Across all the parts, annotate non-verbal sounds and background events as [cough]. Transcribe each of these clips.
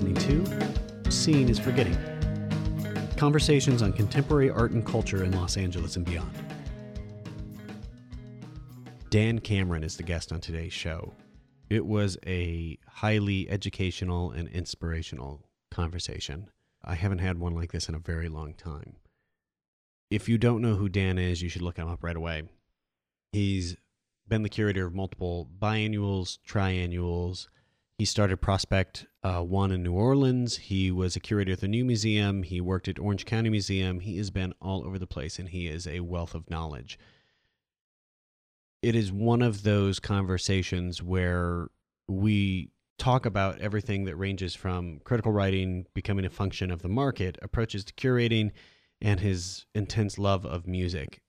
listening to Seeing is Forgetting Conversations on Contemporary Art and Culture in Los Angeles and Beyond. Dan Cameron is the guest on today's show. It was a highly educational and inspirational conversation. I haven't had one like this in a very long time. If you don't know who Dan is, you should look him up right away. He's been the curator of multiple biannuals, triannuals. He started Prospect uh, One in New Orleans. He was a curator at the New Museum. He worked at Orange County Museum. He has been all over the place, and he is a wealth of knowledge. It is one of those conversations where we talk about everything that ranges from critical writing becoming a function of the market, approaches to curating, and his intense love of music.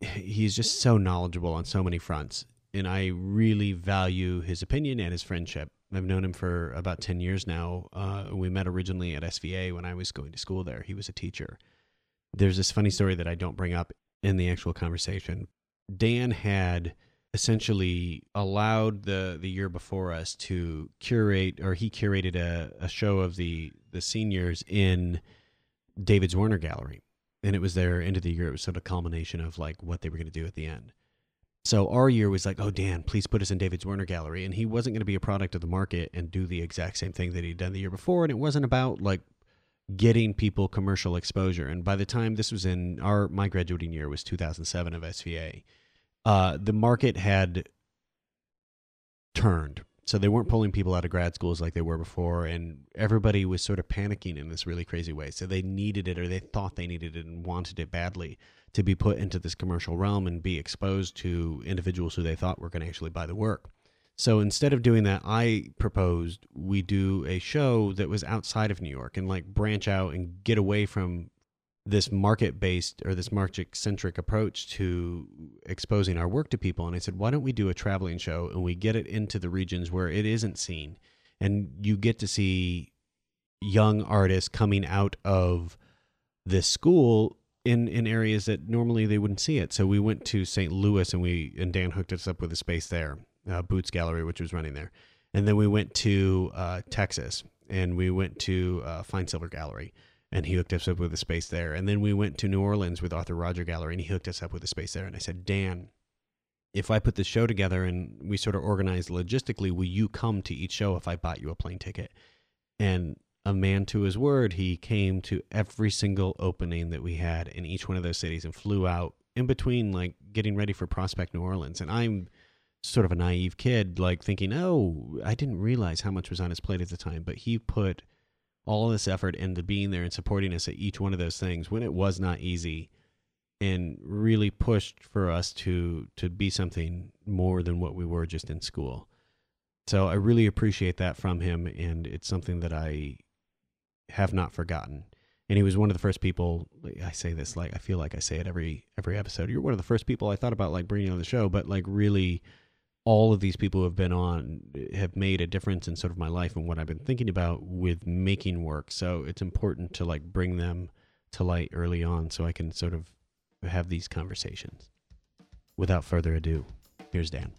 He's just so knowledgeable on so many fronts, and I really value his opinion and his friendship. I've known him for about 10 years now. Uh, we met originally at SVA when I was going to school there. He was a teacher. There's this funny story that I don't bring up in the actual conversation. Dan had essentially allowed the the year before us to curate or he curated a, a show of the the seniors in David's Zwirner Gallery. And it was their end of the year. It was sort of a culmination of like what they were going to do at the end. So our year was like, oh, Dan, please put us in David's Zwirner Gallery. And he wasn't going to be a product of the market and do the exact same thing that he'd done the year before. And it wasn't about like getting people commercial exposure. And by the time this was in our, my graduating year was 2007 of SVA uh, the market had turned. So they weren't pulling people out of grad schools like they were before, and everybody was sort of panicking in this really crazy way. So they needed it, or they thought they needed it, and wanted it badly to be put into this commercial realm and be exposed to individuals who they thought were going to actually buy the work. So instead of doing that, I proposed we do a show that was outside of New York and like branch out and get away from this market based or this market centric approach to exposing our work to people. And I said, why don't we do a traveling show and we get it into the regions where it isn't seen? And you get to see young artists coming out of this school in, in areas that normally they wouldn't see it. So we went to St. Louis and we and Dan hooked us up with a space there, uh, Boots Gallery, which was running there. And then we went to uh, Texas and we went to uh, Finesilver Gallery and he hooked us up with a space there. And then we went to New Orleans with Arthur Roger Gallery, and he hooked us up with a space there. And I said, Dan, if I put this show together and we sort of organized logistically, will you come to each show if I bought you a plane ticket? And a man to his word, he came to every single opening that we had in each one of those cities and flew out in between, like getting ready for Prospect New Orleans. And I'm sort of a naive kid, like thinking, oh, I didn't realize how much was on his plate at the time, but he put all this effort into being there and supporting us at each one of those things when it was not easy and really pushed for us to to be something more than what we were just in school. So I really appreciate that from him and it's something that I have not forgotten. And he was one of the first people I say this like I feel like I say it every every episode. You're one of the first people I thought about like bringing on the show, but like really all of these people who have been on have made a difference in sort of my life and what I've been thinking about with making work. So it's important to like bring them to light early on so I can sort of have these conversations. Without further ado, here's Dan.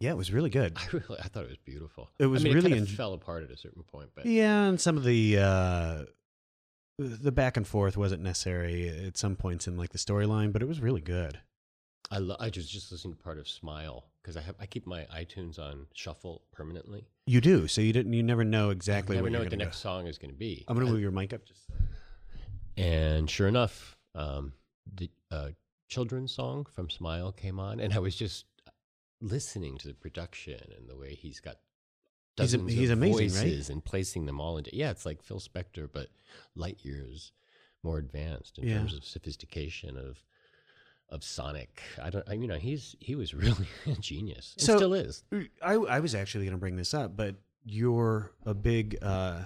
Yeah, it was really good. [laughs] I really, I thought it was beautiful. It was I mean, really it kind of fell apart at a certain point, but Yeah, and some of the uh, the back and forth wasn't necessary at some points in like the storyline, but it was really good. I lo- I just just listening to part of Smile because I have I keep my iTunes on shuffle permanently. You do, so you didn't. You never know exactly never what know what the gonna next song is going to be. I'm gonna move your mic up just. And sure enough, um, the uh, children's song from Smile came on, and I was just listening to the production and the way he's got He's a- dozens he's of amazing, right? voices and placing them all into yeah, it's like Phil Spector, but light years more advanced in Yeah. terms of sophistication of of sonic. I don't. I you know he's he was [laughs] really a genius. And So- still is. I I was actually gonna bring this up, but you're a big uh,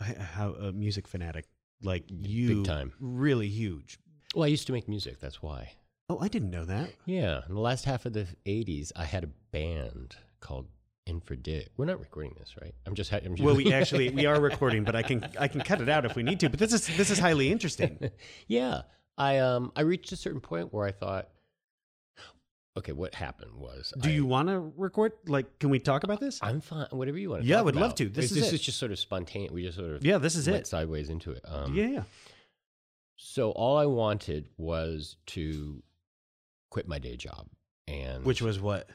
how a music fanatic. like you, big time. really huge. Well, I used to make music. That's why. Oh, I didn't know that. Yeah. In the last half of the 80s, I had a band called Infradig. We're not recording this, right? I'm just. I'm just Well, we [laughs] actually we are recording, but I can I can cut it out if we need to. But this is this is highly interesting. [laughs] yeah. I um I reached a certain point where I thought, okay, what happened was. Do I, you want to record? Like, can we talk about this? I'm fine. Whatever you want. To Yeah, I would love to. This is this it. is just sort of spontaneous. We just sort of Yeah, this is went it. sideways into it. Um, yeah, yeah. So all I wanted was to quit my day job, and Which was what?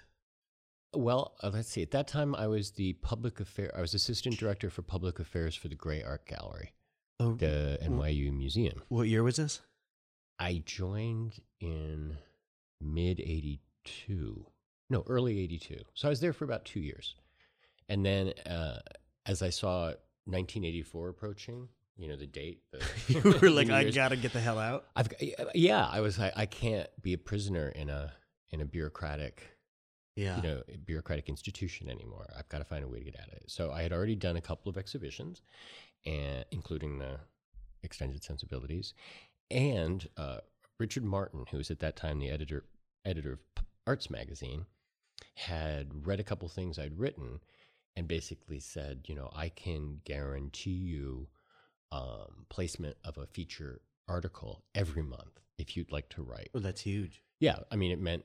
well, uh, let's see. At that time, I was the public affair. I was assistant director for public affairs for the Grey Art Gallery, Oh, the NYU Museum. what year was this? I joined in mid 82. No, early 82. So I was there for about two years. And then uh, as I saw 1984 approaching, you know, the date. [laughs] You were like, I gotta get the hell out. I've, yeah, I was like, I can't be a prisoner in a, in a bureaucratic, Yeah. you know, bureaucratic institution anymore. I've got to find a way to get out of it. So I had already done a couple of exhibitions, and including the extended sensibilities, and uh, Richard Martin, who was at that time the editor editor of P- Arts Magazine, had read a couple things I'd written, and basically said, you know, I can guarantee you um, placement of a feature article every month if you'd like to write. Oh, that's huge. Yeah, I mean, it meant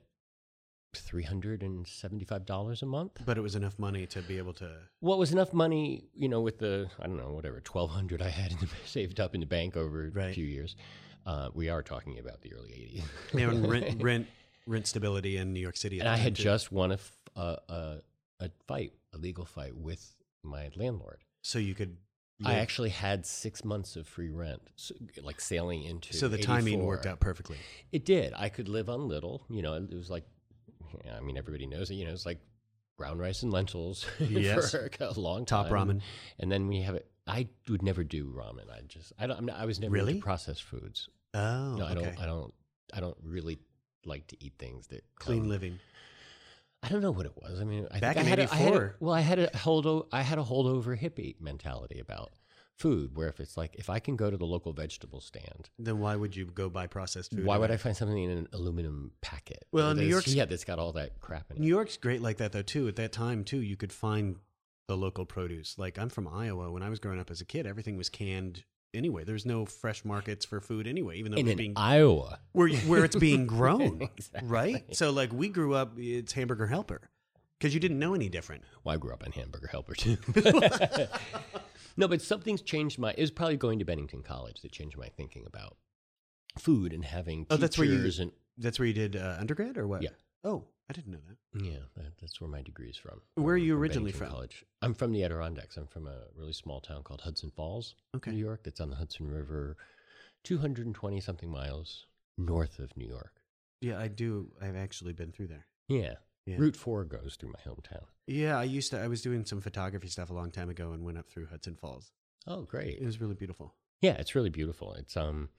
three hundred and seventy-five dollars a month. But it was enough money to be able to. What was enough money, you know, with the I don't know, whatever twelve hundred I had in the, [laughs] saved up in the bank over a few years. Uh, we are talking about the early eighties. And rent, [laughs] rent, rent stability in New York City. and I had too. just won a a a fight, a legal fight with my landlord. So you could. I actually had six months of free rent, so, like sailing into. So the timing worked out perfectly. It did. I could live on little. You know, it was like, I mean, everybody knows it. You know, it's like brown rice and lentils [laughs] Yes. for a long time. Top ramen. And then we have it. I would never do ramen. I just, I don't. I'm not, I was never Really? into processed foods. Oh, no, I okay. don't. I don't. I don't really like to eat things that Clean come- living. I don't know what it was. I mean, I Back think in had, a, I had a, 84. well, I had a hold. I had a holdover hippie mentality about food, where if it's like if I can go to the local vegetable stand, Then why would you go buy processed food? why would I find something in an aluminum packet? Well, New York's- yeah, that's got all that crap in it. New York's great like that though too. At that time too, you could find the local produce. Like I'm from Iowa. When I was growing up as a kid, everything was canned anyway. There's no fresh markets for food anyway, even though it's in being Iowa, where where it's being [laughs] grown, Exactly. right? So like we grew up, it's Hamburger Helper because you didn't know any different. Well, I grew up on Hamburger Helper too. [laughs] no, but something's changed my. It was probably going to Bennington College that changed my thinking about food and having Oh, that's where you- and That's where you did uh, undergrad or what? Yeah. Oh, I didn't know that. Yeah, that, that's where my degree is from. Where are you from originally Bennington from? College. I'm from the Adirondacks. I'm from a really small town called Hudson Falls, Okay. New York. That's on the Hudson River, 220 something miles north of New York. Yeah, I do. I've actually been through there. Yeah. Yeah. Route 4 goes through my hometown. Yeah, I used to. I was doing some photography stuff a long time ago and went up through Hudson Falls. Oh, great. It was really beautiful. Yeah, it's really beautiful. It's um,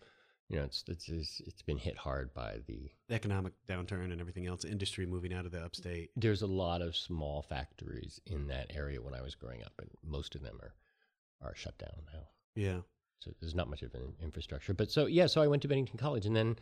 you know, it's it's it's, it's been hit hard by the. Economic downturn and everything else, industry moving out of the upstate. There's a lot of small factories in that area when I was growing up, and most of them are are shut down now. Yeah. So there's not much of an infrastructure. But so yeah, so I went to Bennington College and then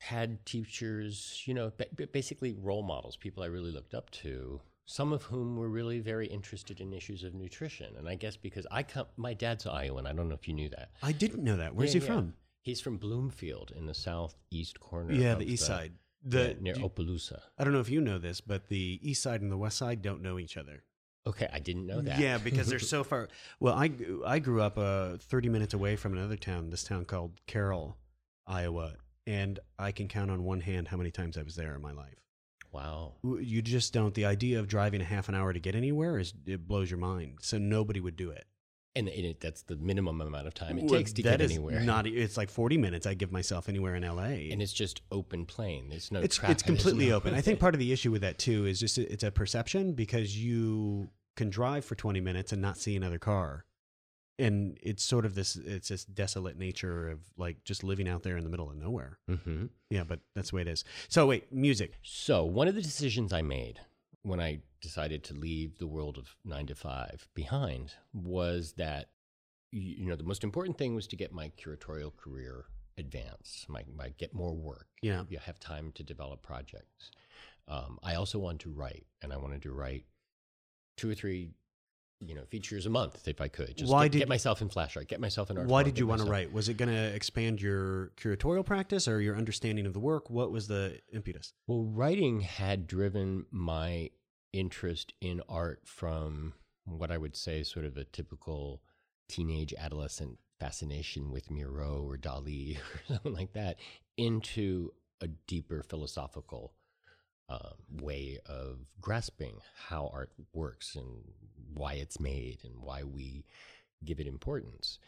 had teachers, you know, ba- ba- basically role models, people I really looked up to. Some of whom were really very interested in issues of nutrition, and I guess because I come, my dad's Iowan. I don't know if you knew that. I didn't know that. Where's Yeah, he yeah. from? He's from Bloomfield in the southeast corner. Yeah, of the east side. The near Opelousas. I don't know if you know this, but the east side and the west side don't know each other. Okay, I didn't know that. Yeah, because they're [laughs] so far. Well, I I grew up uh, 30 minutes away from another town, this town called Carroll, Iowa, and I can count on one hand how many times I was there in my life. Wow. You just don't. The idea of driving a half an hour to get anywhere is it blows your mind. So nobody would do it. And, and it, that's the minimum amount of time it Well, takes to get anywhere. Not. It's like 40 minutes. I give myself anywhere in LA. and it's just open plain. There's no it's traffic. it's completely no- open. I think part of the issue with that too is just it's a perception because you can drive for 20 minutes and not see another car. And it's sort of this it's this desolate nature of like just living out there in the middle of nowhere. Mhm. Yeah, but that's the way it is. So wait, music. So one of the decisions I made when I decided to leave the world of nine to five behind was that you you know, the most important thing was to get my curatorial career advance, my, my get more work. Yeah. You have time to develop projects. Um, I also wanted to write, and I wanted to write two or three, you know, features a month if I could. Just Why get, did- get myself in Flash art, get myself in art. Why did you want to write? Was it going to expand your curatorial practice or your understanding of the work? What was the impetus? Well, writing had driven my interest in art from what I would say sort of a typical teenage adolescent fascination with Miro or Dali [laughs] or something like that into a deeper philosophical um, way of grasping how art works and why it's made and why we give it importance.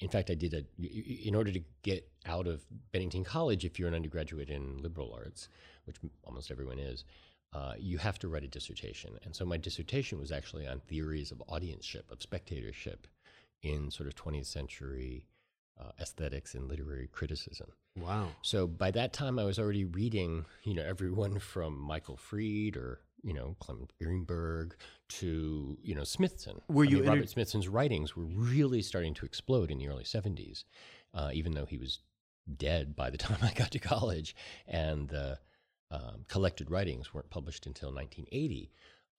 In fact, I did a, in order to get out of Bennington College, if you're an undergraduate in liberal arts, which almost everyone is, uh, you have to write a dissertation. And so my dissertation was actually on theories of audienceship, of spectatorship in sort of 20th century uh, aesthetics and literary criticism. Wow. So by that time, I was already reading, you know, everyone [laughs] from Michael Fried or you know Clement Greenberg to you know Smithson. Were I you mean, inter- Robert Smithson's writings were really starting to explode in the early '70s, uh, even though he was dead by the [laughs] time I got to college, and the um, collected writings weren't published until 1980.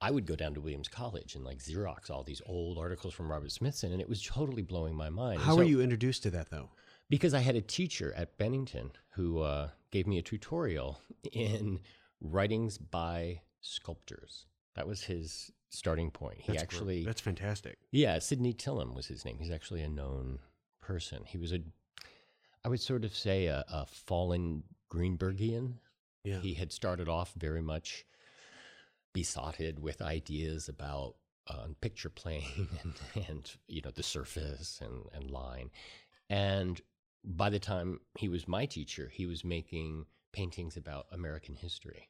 I would go down to Williams College and like Xerox all these old articles from Robert Smithson, and it was totally blowing my mind. How so- were you introduced to that, though? because I had a teacher at Bennington who uh, gave me a tutorial in writings by sculptors. That was his starting point. He That's actually, that's fantastic. yeah, Sidney Tillim was his name. He's actually a known person. He was a, I would sort of say, a, a fallen Greenbergian. Yeah. He had started off very much besotted with ideas about uh, picture playing [laughs] and, and you know the surface and, and line. And by the time he was my teacher, he was making paintings about American history.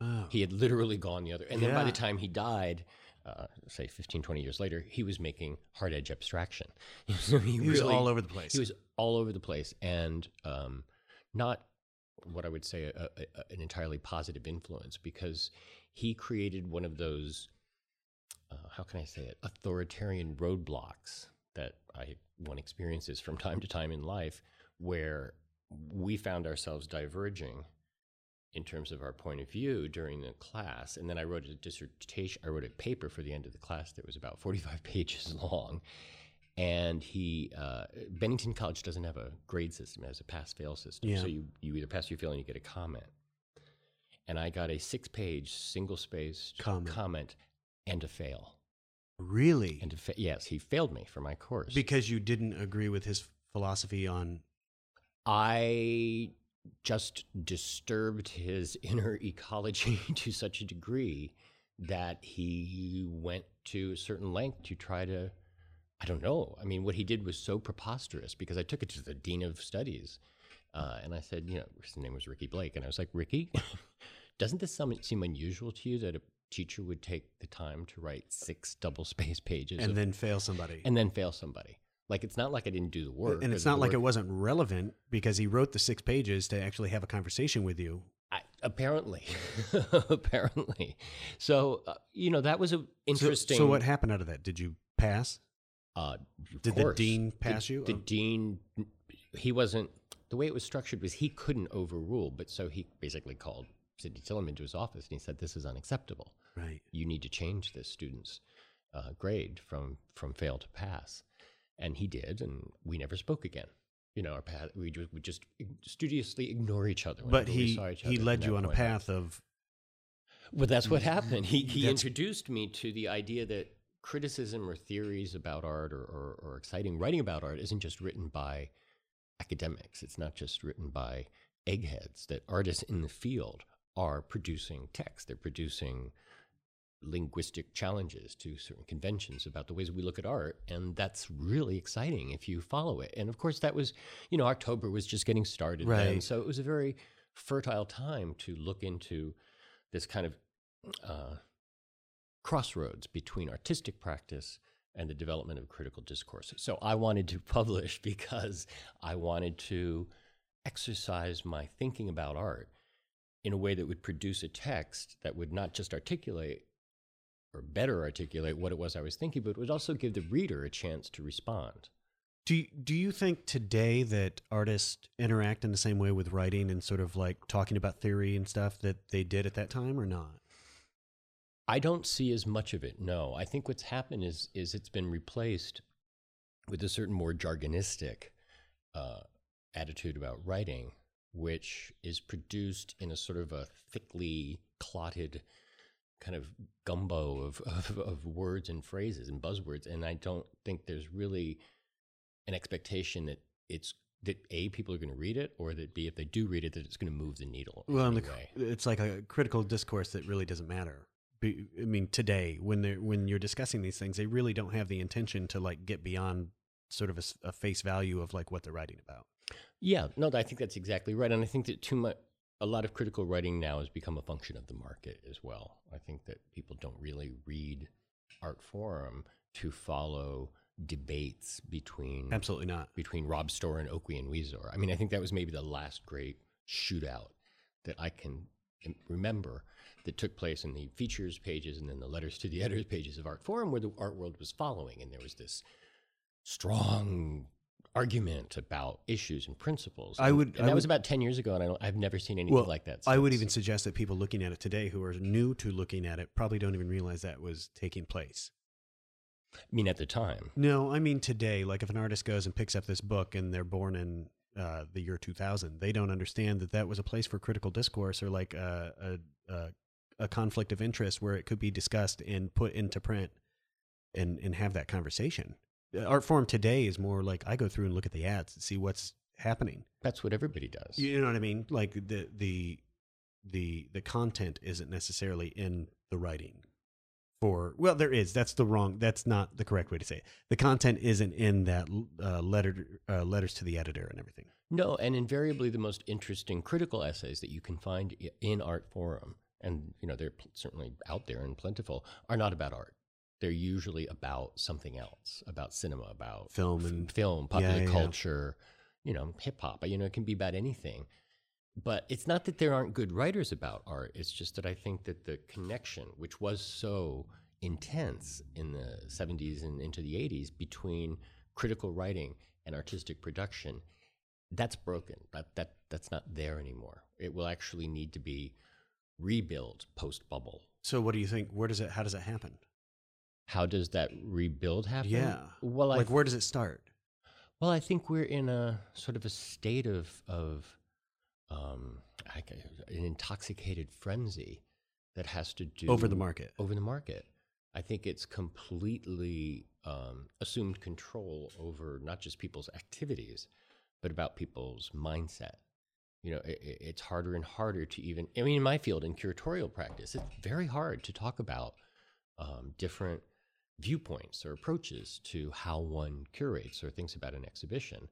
oh. He had literally gone the other. And then by the time he died, uh, say 15, 20 years later, he was making hard edge abstraction. [laughs] So he, he was all over the place. he was all over the place and um, not what I would say a, a- an entirely positive influence because he created one of those, uh, how can I say it, authoritarian roadblocks that I one experiences from [laughs] time to time in life where we found ourselves diverging in terms of our point of view during the class. And then I wrote a dissertation, I wrote a paper for the end of the class that was about 45 [laughs] pages long. And he, uh, Bennington College doesn't have a grade system, it has a pass fail system. Yeah. So you, you either pass or you fail and you get a comment. And I got a six page, single spaced Comment. comment and a fail. really? And to fa- yes, he failed me for my course. because you didn't agree with his philosophy on. I just disturbed his [laughs] inner ecology [laughs] to such a degree that he went to a certain length to try to I don't know. I mean, what he did was so preposterous because I took it to the dean of studies, uh, and I said, you know, his name was Ricky Blake, and I was like, Ricky, [laughs] doesn't this seem unusual to you that a teacher would take the time to write six double space [laughs] pages And of- then fail somebody. and then fail somebody? Like, it's not like I didn't do the work, and it's not like work- it wasn't relevant because he wrote the six pages to actually have a conversation with you. I, apparently, [laughs] apparently. So uh, you know that was a So- interesting. So, what happened out of that? Did you pass? Uh, Did the dean pass The- you? The Oh. dean, he wasn't. The way it was structured was he couldn't overrule, but so he basically called Sidney Tillim into his office and he said, "This is unacceptable. Right. You need to change this student's uh, grade from from fail to pass." And he did, and we never spoke again. You know, our path. We just, we just studiously ignore each other. But he he led you on a path of Well, that's what happened. He, he That's- introduced me to the idea that criticism or theories about art or, or, or exciting writing about art isn't just written by academics. It's not just written by eggheads, that artists in the field are producing text. They're producing linguistic challenges to certain conventions about the ways we look at art. And that's really exciting if you follow it. And of course, that was, you know, October was just getting started then. Right. So it was a very fertile time to look into this kind of uh, crossroads between artistic practice and the development of critical discourse. So I wanted to [laughs] publish because I wanted to exercise my thinking about art in a way that would produce a text that would not just articulate or better articulate what it was I was thinking, but would also give the reader a chance to respond. Do you, do you think today that artists interact in the same way with writing and sort of like talking about theory and stuff that they did at that time or not? I don't see as much of it. No, I think what's happened is is it's been replaced with a certain more jargonistic uh, attitude about writing, which is produced in a sort of a thickly clotted kind of gumbo of, [laughs] of, of words and phrases and buzzwords. And I don't think there's really an expectation that it's that a people are going to read it or that b if they do read it that it's going to move the needle Well, the, it's like a critical discourse that really doesn't matter. Be, I mean, today when they when you're discussing these things, they really don't have the intention to like get beyond sort of a face value of like what they're writing about. Yeah, no, I think that's exactly right, and I think that too much, a lot of critical writing now has become a function of the market as well. I think that people don't really read Artforum to follow debates between Absolutely not. between Rob Storr and Okwui Enwezor. I mean, I think that was maybe the last great shootout that I can remember that took place in the features pages and then the letters to the [laughs] editors pages of Artforum, where the art world was following, and there was this strong argument about issues and principles. I would- and I that was about ten years ago, and I don't, I've never seen anything Well, like that. I would since. even suggest that people looking at it today who are new to looking at it probably don't even realize that was taking place. I mean, at the time, No, I mean today. Like if an artist goes and picks up this book and they're born in uh, the year 2000, they don't understand that that was a place for critical discourse or like a, a, a, a conflict of interest where it could be discussed and put into print and, and have that conversation. Artforum today is more like I go through and look at the ads and see what's happening. that's what everybody does. You know what I mean? Like the the the the content isn't necessarily in the writing. For well, there is. That's the wrong. That's not the correct way to say it. The content isn't in that uh, letter uh, letters to the editor and everything. No, and invariably the most interesting critical essays that you can find in Artforum, and you know they're pl- certainly out there and plentiful, are not about art. They're usually about something else, about cinema, about Film f- and- film, popular yeah, yeah. culture, you know, hip hop. You know, it can be about anything. But it's not that there aren't good writers about art. It's just that I think that the connection, which was so intense in the 70s and into the 80s between critical writing and artistic production, that's broken. That, that, that's not there anymore. It will actually need to be rebuilt post bubble. So, what do you think? Where does it? How does it happen? How does that rebuild happen? Yeah. Well, I like, where does it start? Well, I think we're in a sort of a state of of um, an intoxicated frenzy that has to do Over the market. Over the market, I think it's completely um, assumed control over not just people's activities, but about people's mindset. You know, i i- it's harder and harder to even. I mean, in my field, in curatorial practice, it's very hard to talk about um, different viewpoints or approaches to how one curates or thinks about an exhibition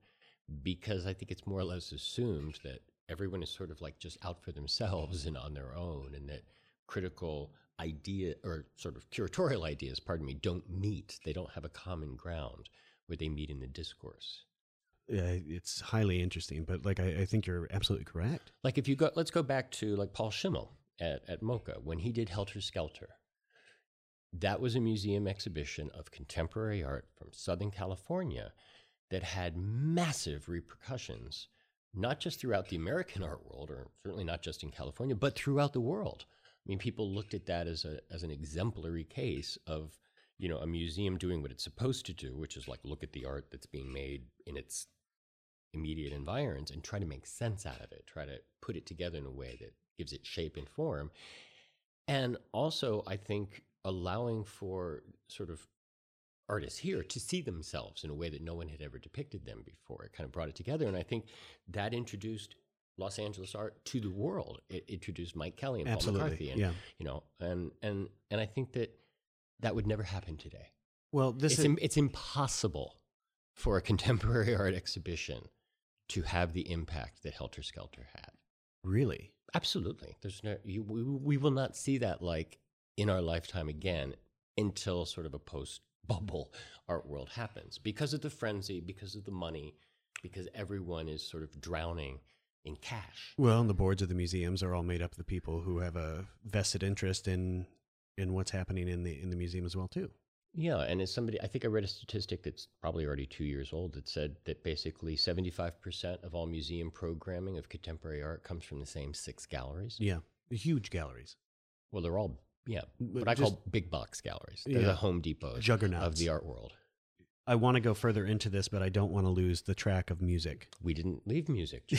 because I think it's more or less assumed that everyone is sort of like just out for themselves [laughs] and on their own, and that critical idea or sort of curatorial ideas, pardon me, don't meet. They don't have a common ground where they meet in the discourse. It's highly interesting, but like I, I think you're absolutely correct. Like if you go, let's go back to like Paul Schimmel at, at MOCA when he did Helter Skelter. That was a museum exhibition of contemporary art from Southern California that had massive repercussions, not just throughout the American art world, or certainly not just in California, but throughout the world. I mean, people looked at that as a as an exemplary case of you know a museum doing what it's supposed to do, which is like look at the art that's being made in its immediate environs and try to make sense out of it, try to put it together in a way that gives it shape and form. And also, I think allowing for sort of artists here to see themselves in a way that no one had ever depicted them before. It kind of brought it together. And I think that introduced Los Angeles art to the world. It introduced Mike Kelley and Paul McCarthy. And, yeah. you know, and, and, and I think that that would never happen today. Well, this It's, is im- it's impossible for a contemporary art exhibition to have the impact that Helter Skelter had. really Absolutely. There's no, you, we, we will not see that like in our lifetime again until sort of a post bubble [laughs] art world happens because of the frenzy, because of the money, because everyone is sort of drowning in cash. well, and the boards of the museums are all made up of the people who have a vested interest in in what's happening in the in the museum as well too. Yeah, and as somebody, I think I read a statistic that's probably already two years old that said that basically 75% of all museum programming of contemporary art comes from the same six galleries. Yeah, The huge galleries, Well, they're all, yeah, But what I call big box galleries. They're Yeah. the Home Depot of the art world. I want to go further into this, but I don't want to lose the track of music. We didn't leave music. [laughs] [laughs]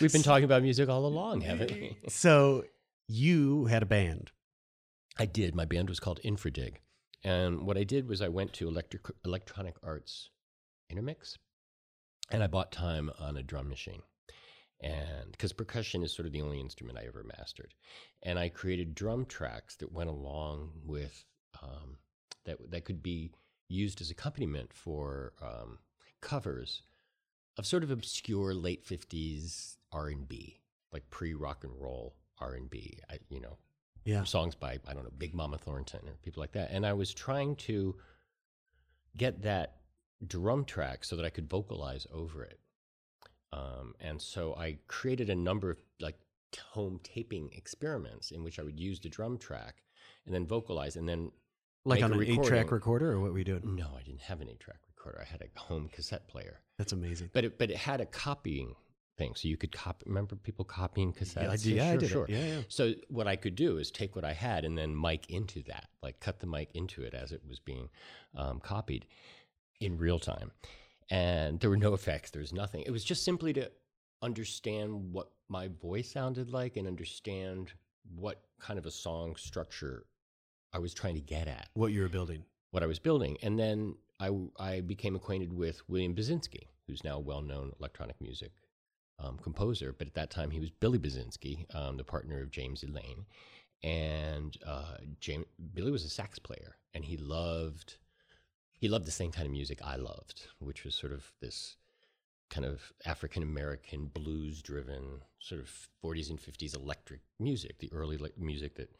We've been talking about music all along, haven't we? so you had a band. I did. My band was called Infradig. And what I did was I went to electric, Electronic Arts Intermix and I bought time on a drum machine. And because percussion is sort of the only instrument I ever mastered. And I created drum tracks that went along with, um, that, that could be used as accompaniment for um, covers of sort of obscure late 50s R&B, like pre-rock and roll R&B, I, you know, Yeah. songs by I don't know Big Mama Thornton or people like that, and I was trying to get that drum track so that I could vocalize over it. Um, and so I created a number of like home taping experiments in which I would use the drum track and then vocalize, and then Like on a an eight track recorder, or what were you doing? no, I didn't have an eight track recorder. I had a home cassette player, That's amazing. but it but it had a copying thing, so you could copy. Remember people copying cassettes? Yeah, I did. Yeah, I sure, did sure. Yeah, yeah. So what I could do is take what I had and then mic into that, like cut the mic into it as it was being um, copied in real time. And there were no [laughs] effects. There was nothing. It was just simply to understand what my voice sounded like and understand what kind of a song structure I was trying to get at, What you were building. what I was building. And then I, I became acquainted with William Basinski, who's now a well-known electronic music um, composer, but at that time he was Billy Basinski, um, the partner of James Elaine, and uh, James Billy was a sax player, and he loved he loved the same kind of music I loved, which was sort of this kind of African American blues driven sort of 40s and 50s electric music, the early like, music that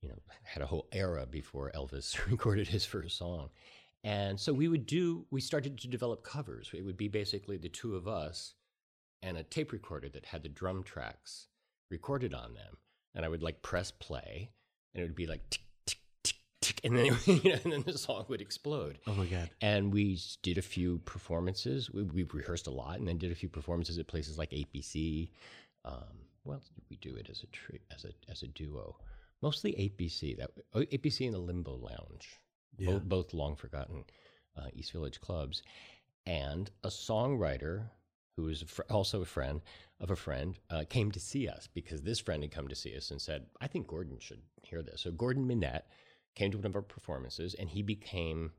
you know had a whole era before Elvis [laughs] recorded his first song. And so we would do we started to develop covers. It would be basically the two of us and a tape recorder that had the drum tracks recorded on them. And I would like press play and it would be like tick, tick, tick, tick. And then, [laughs] you know, and then the song would explode. Oh my god. And we did a few performances. We, we rehearsed a lot and then did a few performances at places like APC. Um, well, did we do it as a tri- as a as a duo? Mostly APC. That oh, APC and the Limbo Lounge, Yeah. both, both long forgotten uh, East Village clubs, and a songwriter who was a fr- also a friend of a friend uh, came to see us because this friend had come to see us and said, "I think Gordon should hear this." So Gordon Minette came to one of our performances, and he became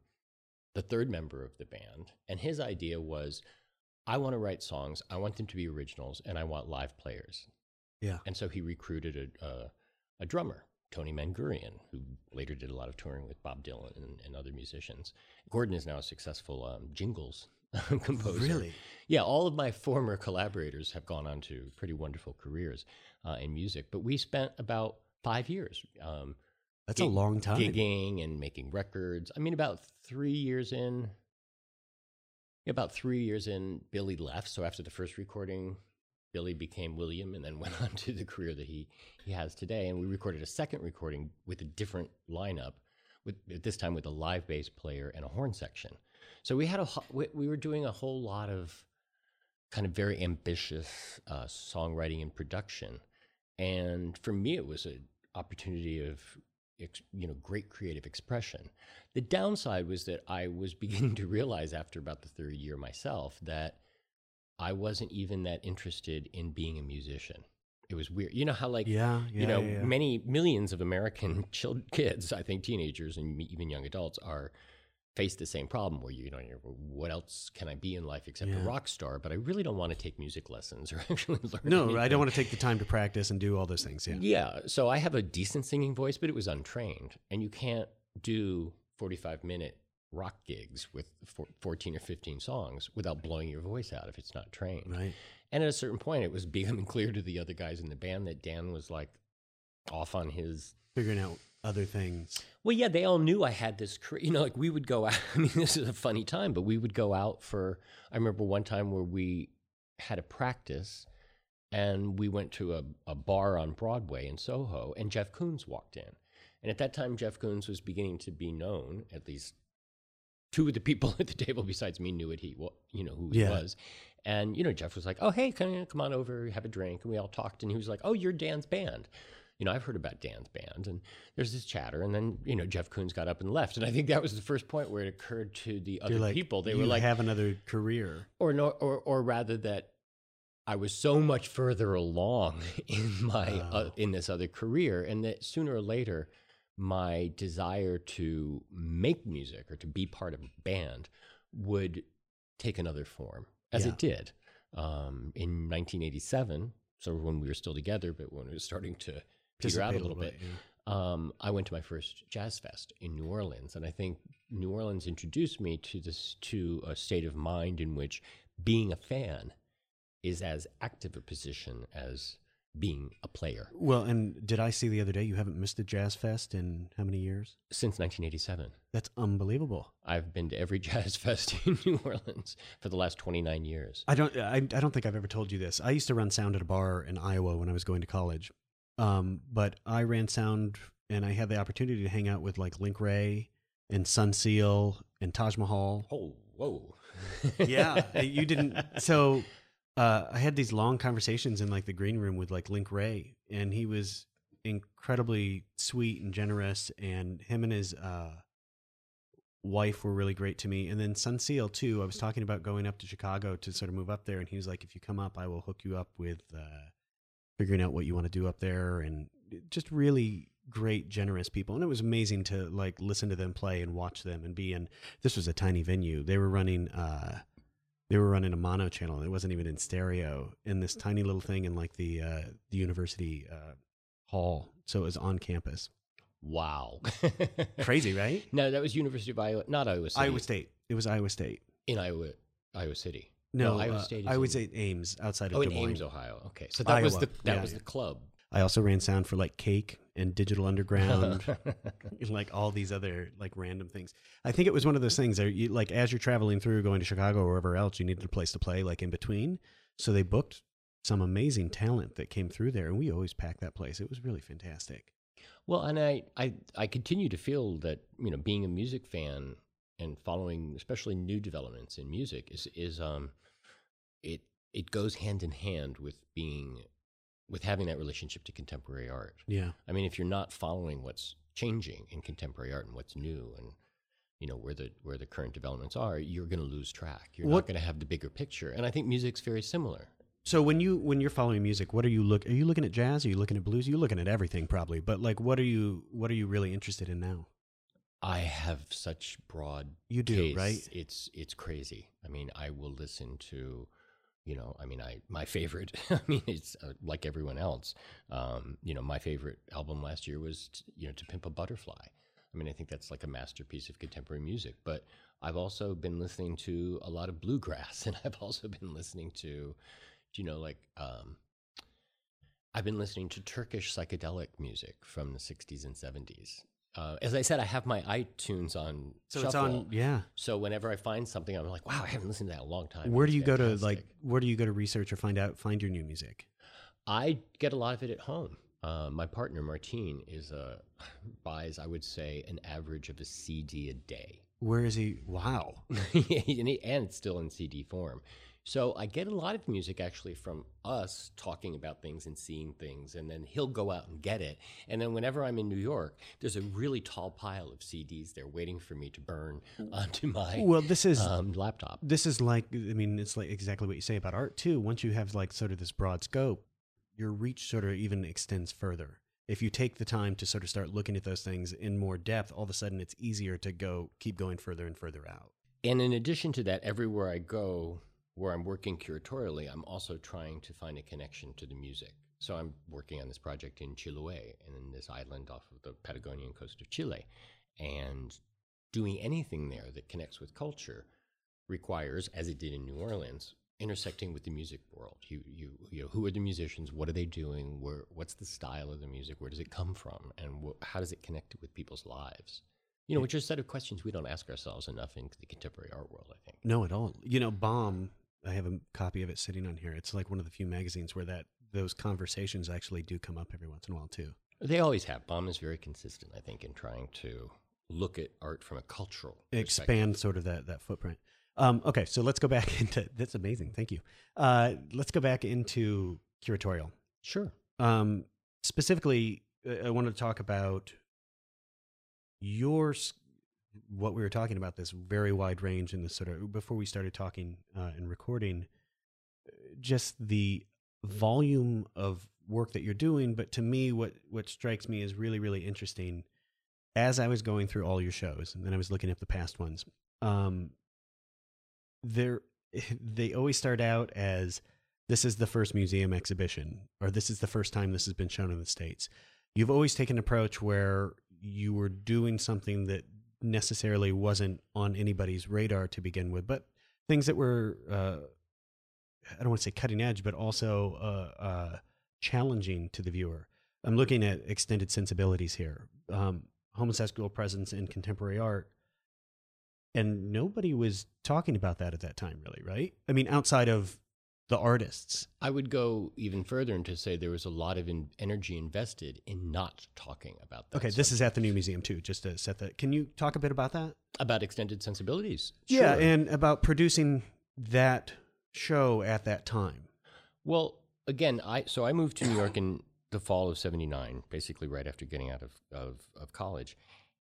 the third member of the band. And his idea was, I want to write songs, I want them to be originals, and I want live players. Yeah. And so he recruited a, a, a drummer, Tony Mangurian, who later did a lot of touring with Bob Dylan and, and other musicians. Gordon is now a successful um, jingles [laughs] composer. Really? Yeah, all of my former collaborators have gone on to pretty wonderful careers uh, in music, but we spent about five years um, That's a long time. gigging and making records. I mean, about three years in, about three years in, Billy left. So after the first recording, Billy became William and then [laughs] went on to the career that he, he has today. And we recorded a second recording with a different lineup, with this time with a live bass player and a horn section. So we had a we, we were doing a whole lot of kind of very ambitious uh, songwriting and production. And for me, it was an opportunity of you know great creative expression. The downside was that I was [laughs] beginning to realize after about the third year myself that I wasn't even that interested in being a musician. It was weird. You know how like Yeah, yeah. you know yeah, yeah. many millions of American [laughs] children, kids, I think teenagers and even young adults are face the same problem where you know you're, what else can I be in life except a rock star? But I really don't want to take music lessons or [laughs] actually learn. No, I don't want to take the time to practice and do all those things. Yeah. Yeah. So I have a decent singing voice, but it was untrained. And you can't do 45 minute rock gigs with four, 14 or 15 songs without blowing your voice out if it's not trained. Right. And at a certain point, it was [laughs] becoming clear to the other guys in the band that Dan was like off on his. Figuring out other things. Well, yeah, they all knew I had this career. You know, like we would go [laughs] out. I mean, this is a funny time, but we would go out for. I remember one time where we had a practice and we went to a, a bar on Broadway in Soho, and Jeff Koons walked in. And at that time, Jeff Koons was beginning to be known. At least two of the people [laughs] at the table besides me knew what he, wa- you know, who he Yeah. was. And you know, Jeff was like, "Oh, hey, come, come on over, have a drink." And we all talked, and he was like, "Oh, you're Dan's band." You know, I've heard about Dan's band, and there's this chatter, and then you know, Jeff Koons got up and left, and I think that was the first point where it occurred to the other like, people. They were like, have another career. or no, or or rather that I was so much further along [laughs] in my uh, Oh. in this other career, and that sooner or later, my desire to make music or to be part of a band would take another form, as Yeah. it did um, in 1987. So when we were still together, but when it was starting to peter out a little bit, yeah. um, I went to my first jazz fest in New Orleans, and I think New Orleans introduced me to this to a state of mind in which being a fan is as active a position as being a player Well, and did I see the other day you haven't missed a jazz fest in how many years? since 1987. That's unbelievable. I've been to every [laughs] jazz fest in New Orleans for the last 29 years. I don't. I, I don't think I've ever told you this. I used to run sound at a bar in Iowa when I was going to college. Um, but I ran sound, and I had the opportunity to hang out with like Link Wray and Son Seal and Taj Mahal. Oh, whoa! yeah, [laughs] you didn't. So uh, I had these long conversations in like the green room with like Link Wray, and he was incredibly sweet and generous, and him and his uh, wife were really great to me. And then Son Seal too. I was talking about going up to Chicago to sort of move up there, and he was like, "If you come up, I will hook you up with uh, figuring out what you want to do up there," and just really great generous people and it was amazing to like listen to them play and watch them and be in this was a tiny venue they were running uh they were running a mono channel it wasn't even in stereo in this tiny little thing in like the uh the university uh hall so it was on campus Wow! crazy [laughs] right No, that was University of Iowa, not Iowa City. iowa state it was iowa state in Iowa, Iowa City. No, Iowa uh, State is iowa in- state ames outside of Oh, Des Moines. Ames, Ohio. Okay, so that was the that Yeah, was yeah. the club. i also ran sound for like cake and digital underground [laughs] and, like all these other like random things. I think it was one of those things that you like as you're traveling through going to Chicago or wherever else, you needed a place to play like in between. So they booked some amazing talent that came through there, and we always packed that place. It was really fantastic. Well, and I, I, I continue to feel that you know being a music fan and following especially new developments in music is is um it it goes hand in hand with being with having that relationship to contemporary art. Yeah, I mean, if you're not following what's changing in contemporary art and what's new and you know where the where the current developments are, you're going to lose track. You're What- not going to have the bigger picture. And I think music's very similar. So when you when you're following music, what are you look? Are you looking at jazz? Are you looking at blues? Are You're looking at everything probably. But like, what are you what are you really interested in now? I have such broad You do right. It's it's crazy. I mean, I will listen to, you know, I mean, I my favorite. [laughs] I mean, it's uh, like everyone else. Um, you know, my favorite album last year was, t- you know, To Pimp a Butterfly. I mean, I think that's like a masterpiece of contemporary music. But I've also been listening to a lot of bluegrass, [laughs] and I've also been listening to, you know, like um, I've been listening to Turkish psychedelic music from the '60s and '70s. Uh, as I said, I have my iTunes on So it's on. Yeah. So whenever I find something, I'm like, wow, I haven't listened to that in a long time. Where do you go to like? Where do you go to research or find out find your new music? I get a lot of it at home. Uh, my partner Martine is a [sighs] buys, I would say, an average of a CD a day, Where is he? Wow. [laughs] and, he- and it's still in CD form. So I get a lot of music actually from us talking about things and seeing things, and then he'll go out and get it. And then whenever I'm in New York, there's a really tall pile of CDs there waiting for me to burn [laughs] onto my Well, this is um, laptop. this is like i mean it's like exactly what you say about art too once you have like sort of this broad scope your reach sort of even extends further if you take the time to sort of start looking at those things in more depth all of a sudden it's easier to go keep going further and further out And in addition to that, everywhere I go where I'm working curatorially, I'm also trying to find a connection to the music. So I'm working on this project in Chiloé, in this island off of the Patagonian coast of Chile. And doing anything there that connects with culture requires, as it did in New Orleans, intersecting with the music world. You, you, you know, who are the musicians? What are they doing? Where, what's the style of the music? Where does it come from? And wh- how does it connect with people's lives? You know, which are a set of questions we don't ask ourselves enough in the contemporary art world, I think. no at all you know bomb i have a copy of it sitting on here it's like one of the few magazines where that those conversations actually do come up every once in a while too They always have. Bomb is very consistent, I think, in trying to look at art from a cultural perspective. expand sort of that that footprint. Um, okay, so let's go back [laughs] into that's amazing. Thank you. Uh, let's go back into curatorial. Sure. Um, specifically, I want to talk about your what we were talking about this very wide range in this sort of before we started talking uh, and recording. Just the volume of work that you're doing, but to me, what what strikes me is really really interesting. As I was going through all your shows, and then I was looking up the past ones, um, they're [laughs] they always start out as this is the first museum exhibition or this is the first time this has been shown in the states you've always taken an approach where you were doing something that necessarily wasn't on anybody's radar to begin with but things that were uh, i don't want to say cutting edge but also uh, uh, challenging to the viewer. I'm looking at extended sensibilities here um, homosexual presence in contemporary art. And nobody was talking about that at that time really right? I mean outside of the artists I would go even further and to say there was a lot of in energy invested in not talking about that. okay this is at the new museum too just to set that can you talk a bit about that about extended sensibilities. yeah Sure. and about producing that show at that time Well, again, I so I moved to New York in the fall of '79, basically right after getting out of, of of college,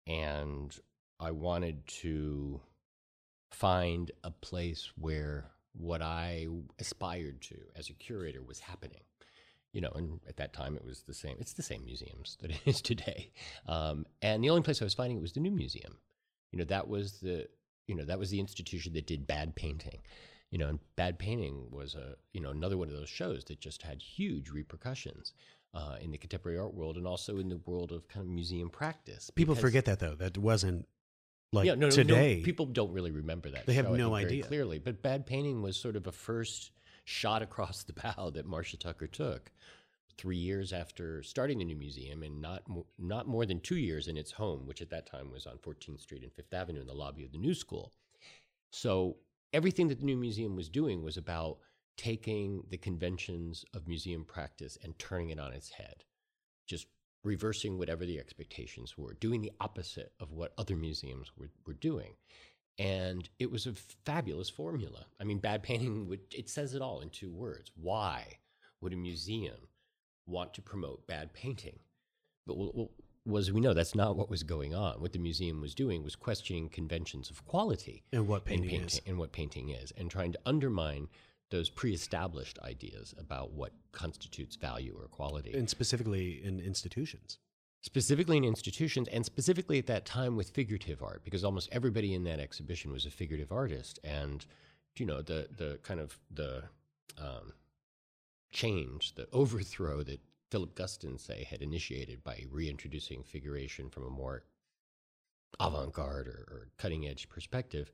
and I wanted to find a place where what I aspired to as a curator was happening. You know, and at that time it was the same. It's the same museums that [laughs] it is today, um, and the only place I was finding it was the new museum. You know, that was the you know that was the institution that did bad painting you know, and bad painting was a you know another one of those shows that just had huge repercussions uh, in the contemporary art world and also in the world of kind of museum practice. people forget that though that wasn't like yeah, no, no, today no, people don't really remember that. They have show, no idea. clearly. But bad painting was sort of a first shot across the bow that Marcia Tucker took three years after starting the new museum, and not not more than two years in its home, which at that time was on 14th Street and Fifth Avenue in the lobby of the New School. So everything that the new museum was doing was about taking the conventions of museum practice and turning it on its head, just reversing whatever the expectations were, doing the opposite of what other museums were, were doing. And it was a fabulous formula. I mean, bad painting would it says it all in two words. Why would a museum want to promote bad painting? But well, well, was we know that's not what was going on. What the museum was doing was questioning conventions of quality and what in painting painting is and what painting is, and trying to undermine those pre-established ideas about what constitutes value or quality, and specifically in institutions. Specifically in institutions, and specifically at that time with figurative art, because almost everybody in that exhibition was a figurative artist, and you know the the kind of the um, change, the overthrow that Philip Guston say had initiated by reintroducing figuration from a more avant-garde or, or cutting-edge perspective,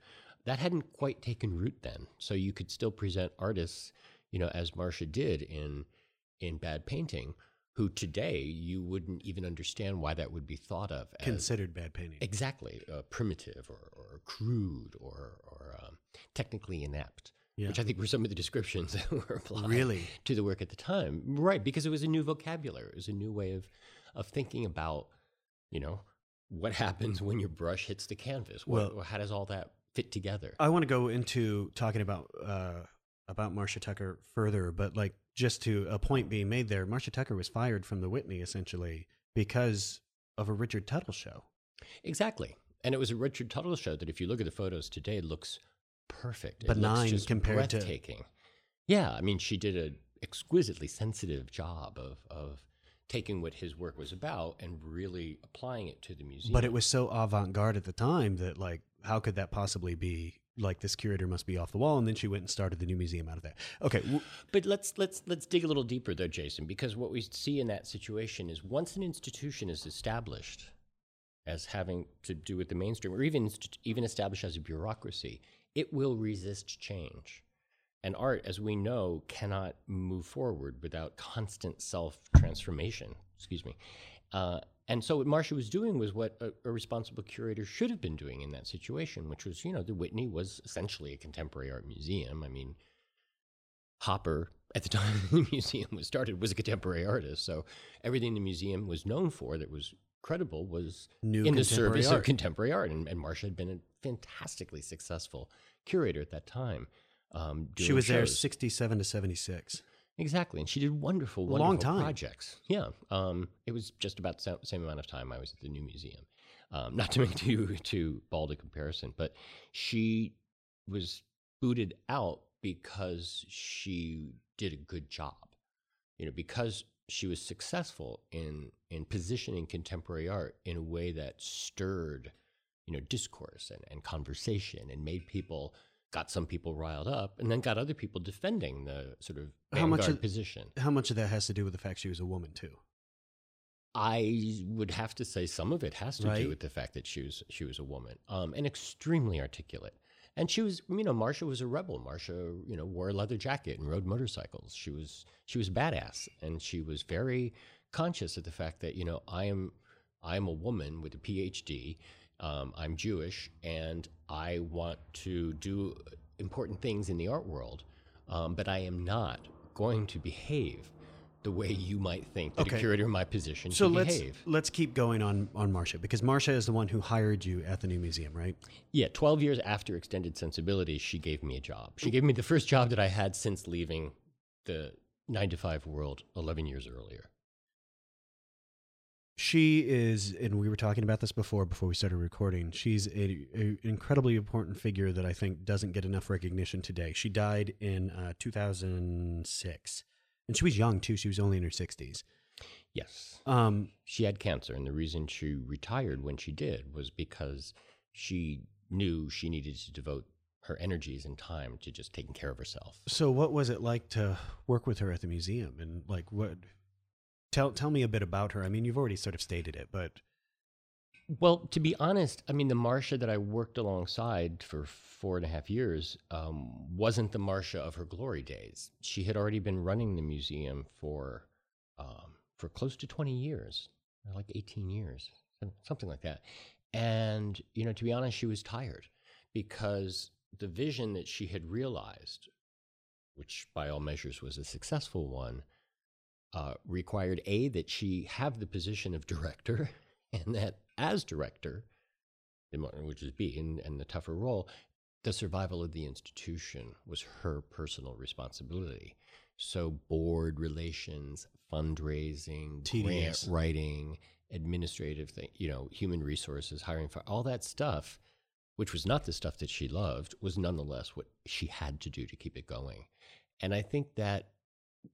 that hadn't quite taken root then. So you could still present artists, you know, as Marcia did in in bad painting, who today you wouldn't even understand why that would be thought of as considered bad painting exactly uh, primitive or, or crude or or um, technically inept. Yeah. Which I think were some of the descriptions [laughs] that were applied Really? to the work at the time, right? Because it was a new vocabulary, it was a new way of of thinking about, you know, what happens when your brush hits the canvas. What, Well- how does all that fit together? I want to go into talking about uh, about Marcia Tucker further, but like just to a point being made there, Marcia Tucker was fired from the Whitney essentially because of a Richard Tuttle show. Exactly. And it was a Richard Tuttle show that, if you look at the photos today, looks perfect. It looks Benign compared to- breathtaking. Yeah, I mean, she did an exquisitely sensitive job of of taking what his work was about and really applying it to the museum. But it was so avant-garde at the time that like how could that possibly be like this curator must be off the wall and then she went and started the new museum out of that. Okay, But let's let's let's dig a little deeper though, Jason, because what we see in that situation is once an institution is established as having to do with the mainstream, or even even established as a bureaucracy, it will resist change. And art, as we know, cannot move forward without constant self transformation. Excuse me. Uh, and so what Marcia was doing was what a, a responsible curator should have been doing in that situation, which was, you know, the Whitney was essentially a contemporary art museum. I mean, Hopper, at the [laughs] time the museum was started, was a contemporary artist. So everything the museum was known for that was credible was New in the service art. of contemporary art. And, and Marcia had been a fantastically successful curator at that time. Um, She was there 67 to 76. Exactly, and she did wonderful, wonderful long time. projects. Yeah, um, it was just about the same amount of time I was at the new museum. Um, not to [laughs] make too too bald a comparison, but she was booted out because she did a good job. You know, because she was successful in in positioning contemporary art in a way that stirred, you know, discourse and, and conversation and made people got some people riled up and then got other people defending the sort of How much of- position. How much of that has to do with the fact she was a woman, too? I would have to say some of it has to Right. do with the fact that she was she was a woman, um, and extremely articulate. And she was, you know, Marcia was a rebel. Marcia, you know, wore a leather jacket and rode motorcycles. She was she was badass, and she was very conscious of the fact that you know I am I am a woman with a PhD. Um, I'm Jewish, and I want to do important things in the art world, um, but I am not going to behave the way you might think that Okay. a curator in my position So should let's behave. let's keep going on on Marcia because Marcia is the one who hired you at the new museum, right? Yeah, 12 years after Extended Sensibilities, she gave me a job. She gave me the first job that I had since leaving the nine to five world 11 years earlier. She is, and we were talking about this before before we started recording. She's a, a incredibly important figure that I think doesn't get enough recognition today. She died in uh, 2006, and she was young too. She was only in her 60s. Yes. Um, She had cancer, and the reason she retired when she did was because she knew she needed to devote her energies and time to just taking care of herself. so, what was it like to work with her at the museum? And like, what? Tell tell me a bit about her. I mean, you've already sort of stated it, but Well, to be honest, I mean, the Marcia that I worked alongside for four and a half years um, wasn't the Marcia of her glory days. She had already been running the museum for um, for close to twenty years, like eighteen years, something like that. And you know, to be honest, she was tired because the vision that she had realized, which by all measures was a successful one, uh, required a that she have the position of director, [laughs] and that as director, which is B, and, and the tougher role, the survival of the institution was her personal responsibility. So board relations, fundraising, Tedious. grant writing, administrative thing, you know, human resources, hiring for all that stuff, which was not the stuff that she loved, was nonetheless what she had to do to keep it going. And I think that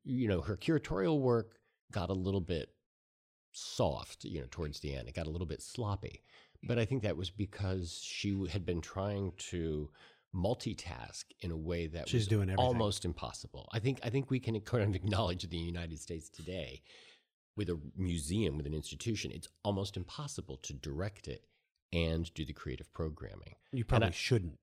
you know, her curatorial work got a little bit soft, you know, towards the end. It got a little bit sloppy. But I think that was because she had been trying to multitask in a way that She's was doing everything. almost impossible. I think I think we can [laughs] kind of acknowledge that the United States today with a museum, with an institution, it's almost impossible to direct it and do the creative programming. you probably I- shouldn't.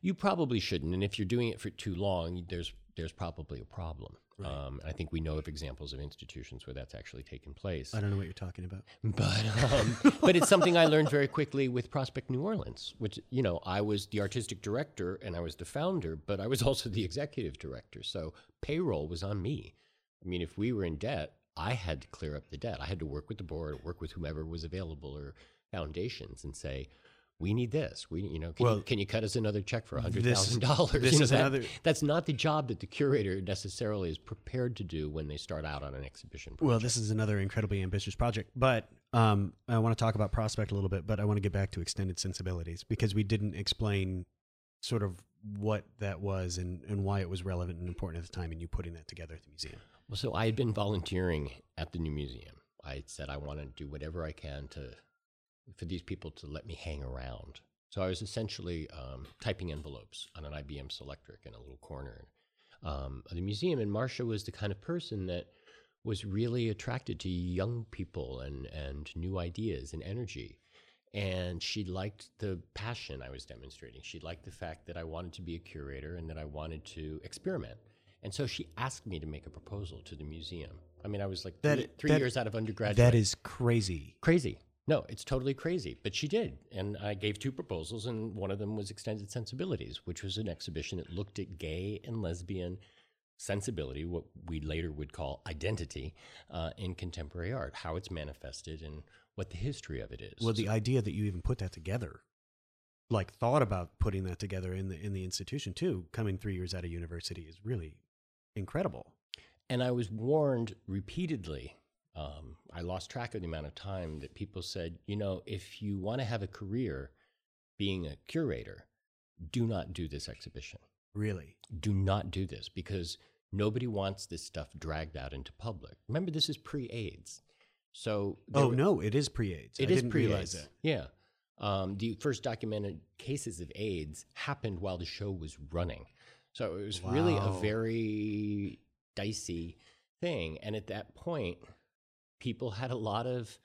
You probably shouldn't, and if you're doing it for too long, there's there's probably a problem. Right. Um, I think we know of examples of institutions where that's actually taken place. I don't know what you're talking about. But um, [laughs] but it's something I learned very quickly with Prospect New Orleans, which you know I was the artistic director and I was the founder, but I was [laughs] also the executive director. So payroll was on me. I mean, if we were in debt, I had to clear up the debt. I had to work with the board, work with whomever was available or foundations, and say. We need this. We, you know, can, Well, you, can you cut us another check for hundred thousand dollars? this You know, is that- another- That's not the job that the curator necessarily is prepared to do when they start out on an exhibition. Project. Well, this is another incredibly ambitious project, but um, I want to talk about Prospect a little bit, but I want to get back to extended sensibilities because we didn't explain sort of what that was and, and why it was relevant and important at the time, and you putting that together at the museum. Well, so I had been volunteering at the new museum. I said I want to do whatever I can to for these people to let me hang around. So I was essentially um, typing envelopes on an IBM Selectric in a little corner um, of the museum. And Marcia was the kind of person that was really attracted to young people and and new ideas and energy. And she liked the passion I was demonstrating. She liked the fact that I wanted to be a curator and that I wanted to experiment. And so she asked me to make a proposal to the museum. I mean, I was like That- three, three that- years out of undergraduate. That is crazy. crazy. No, it's totally crazy. But she did. And I gave two proposals, and one of them was Extended Sensibilities, which was an exhibition that looked at gay and lesbian sensibility, what we later would call identity, uh, in contemporary art, how it's manifested, and what the history of it is. Well, the idea that you even put that together, like thought about putting that together in the in the institution too, coming three years out of university is really incredible. And I was warned repeatedly. Um, I lost track of the amount of time that people said, you know, if you want to have a career being a curator, do not do this exhibition. Really, Do not do this because nobody wants this stuff dragged out into public. Remember, this is pre-AIDS, so oh were- no, it is pre-AIDS. it I is realize that. Yeah. Um, the first documented cases of AIDS happened while the show was running. So it was really a very dicey thing. And at that point, people had a lot of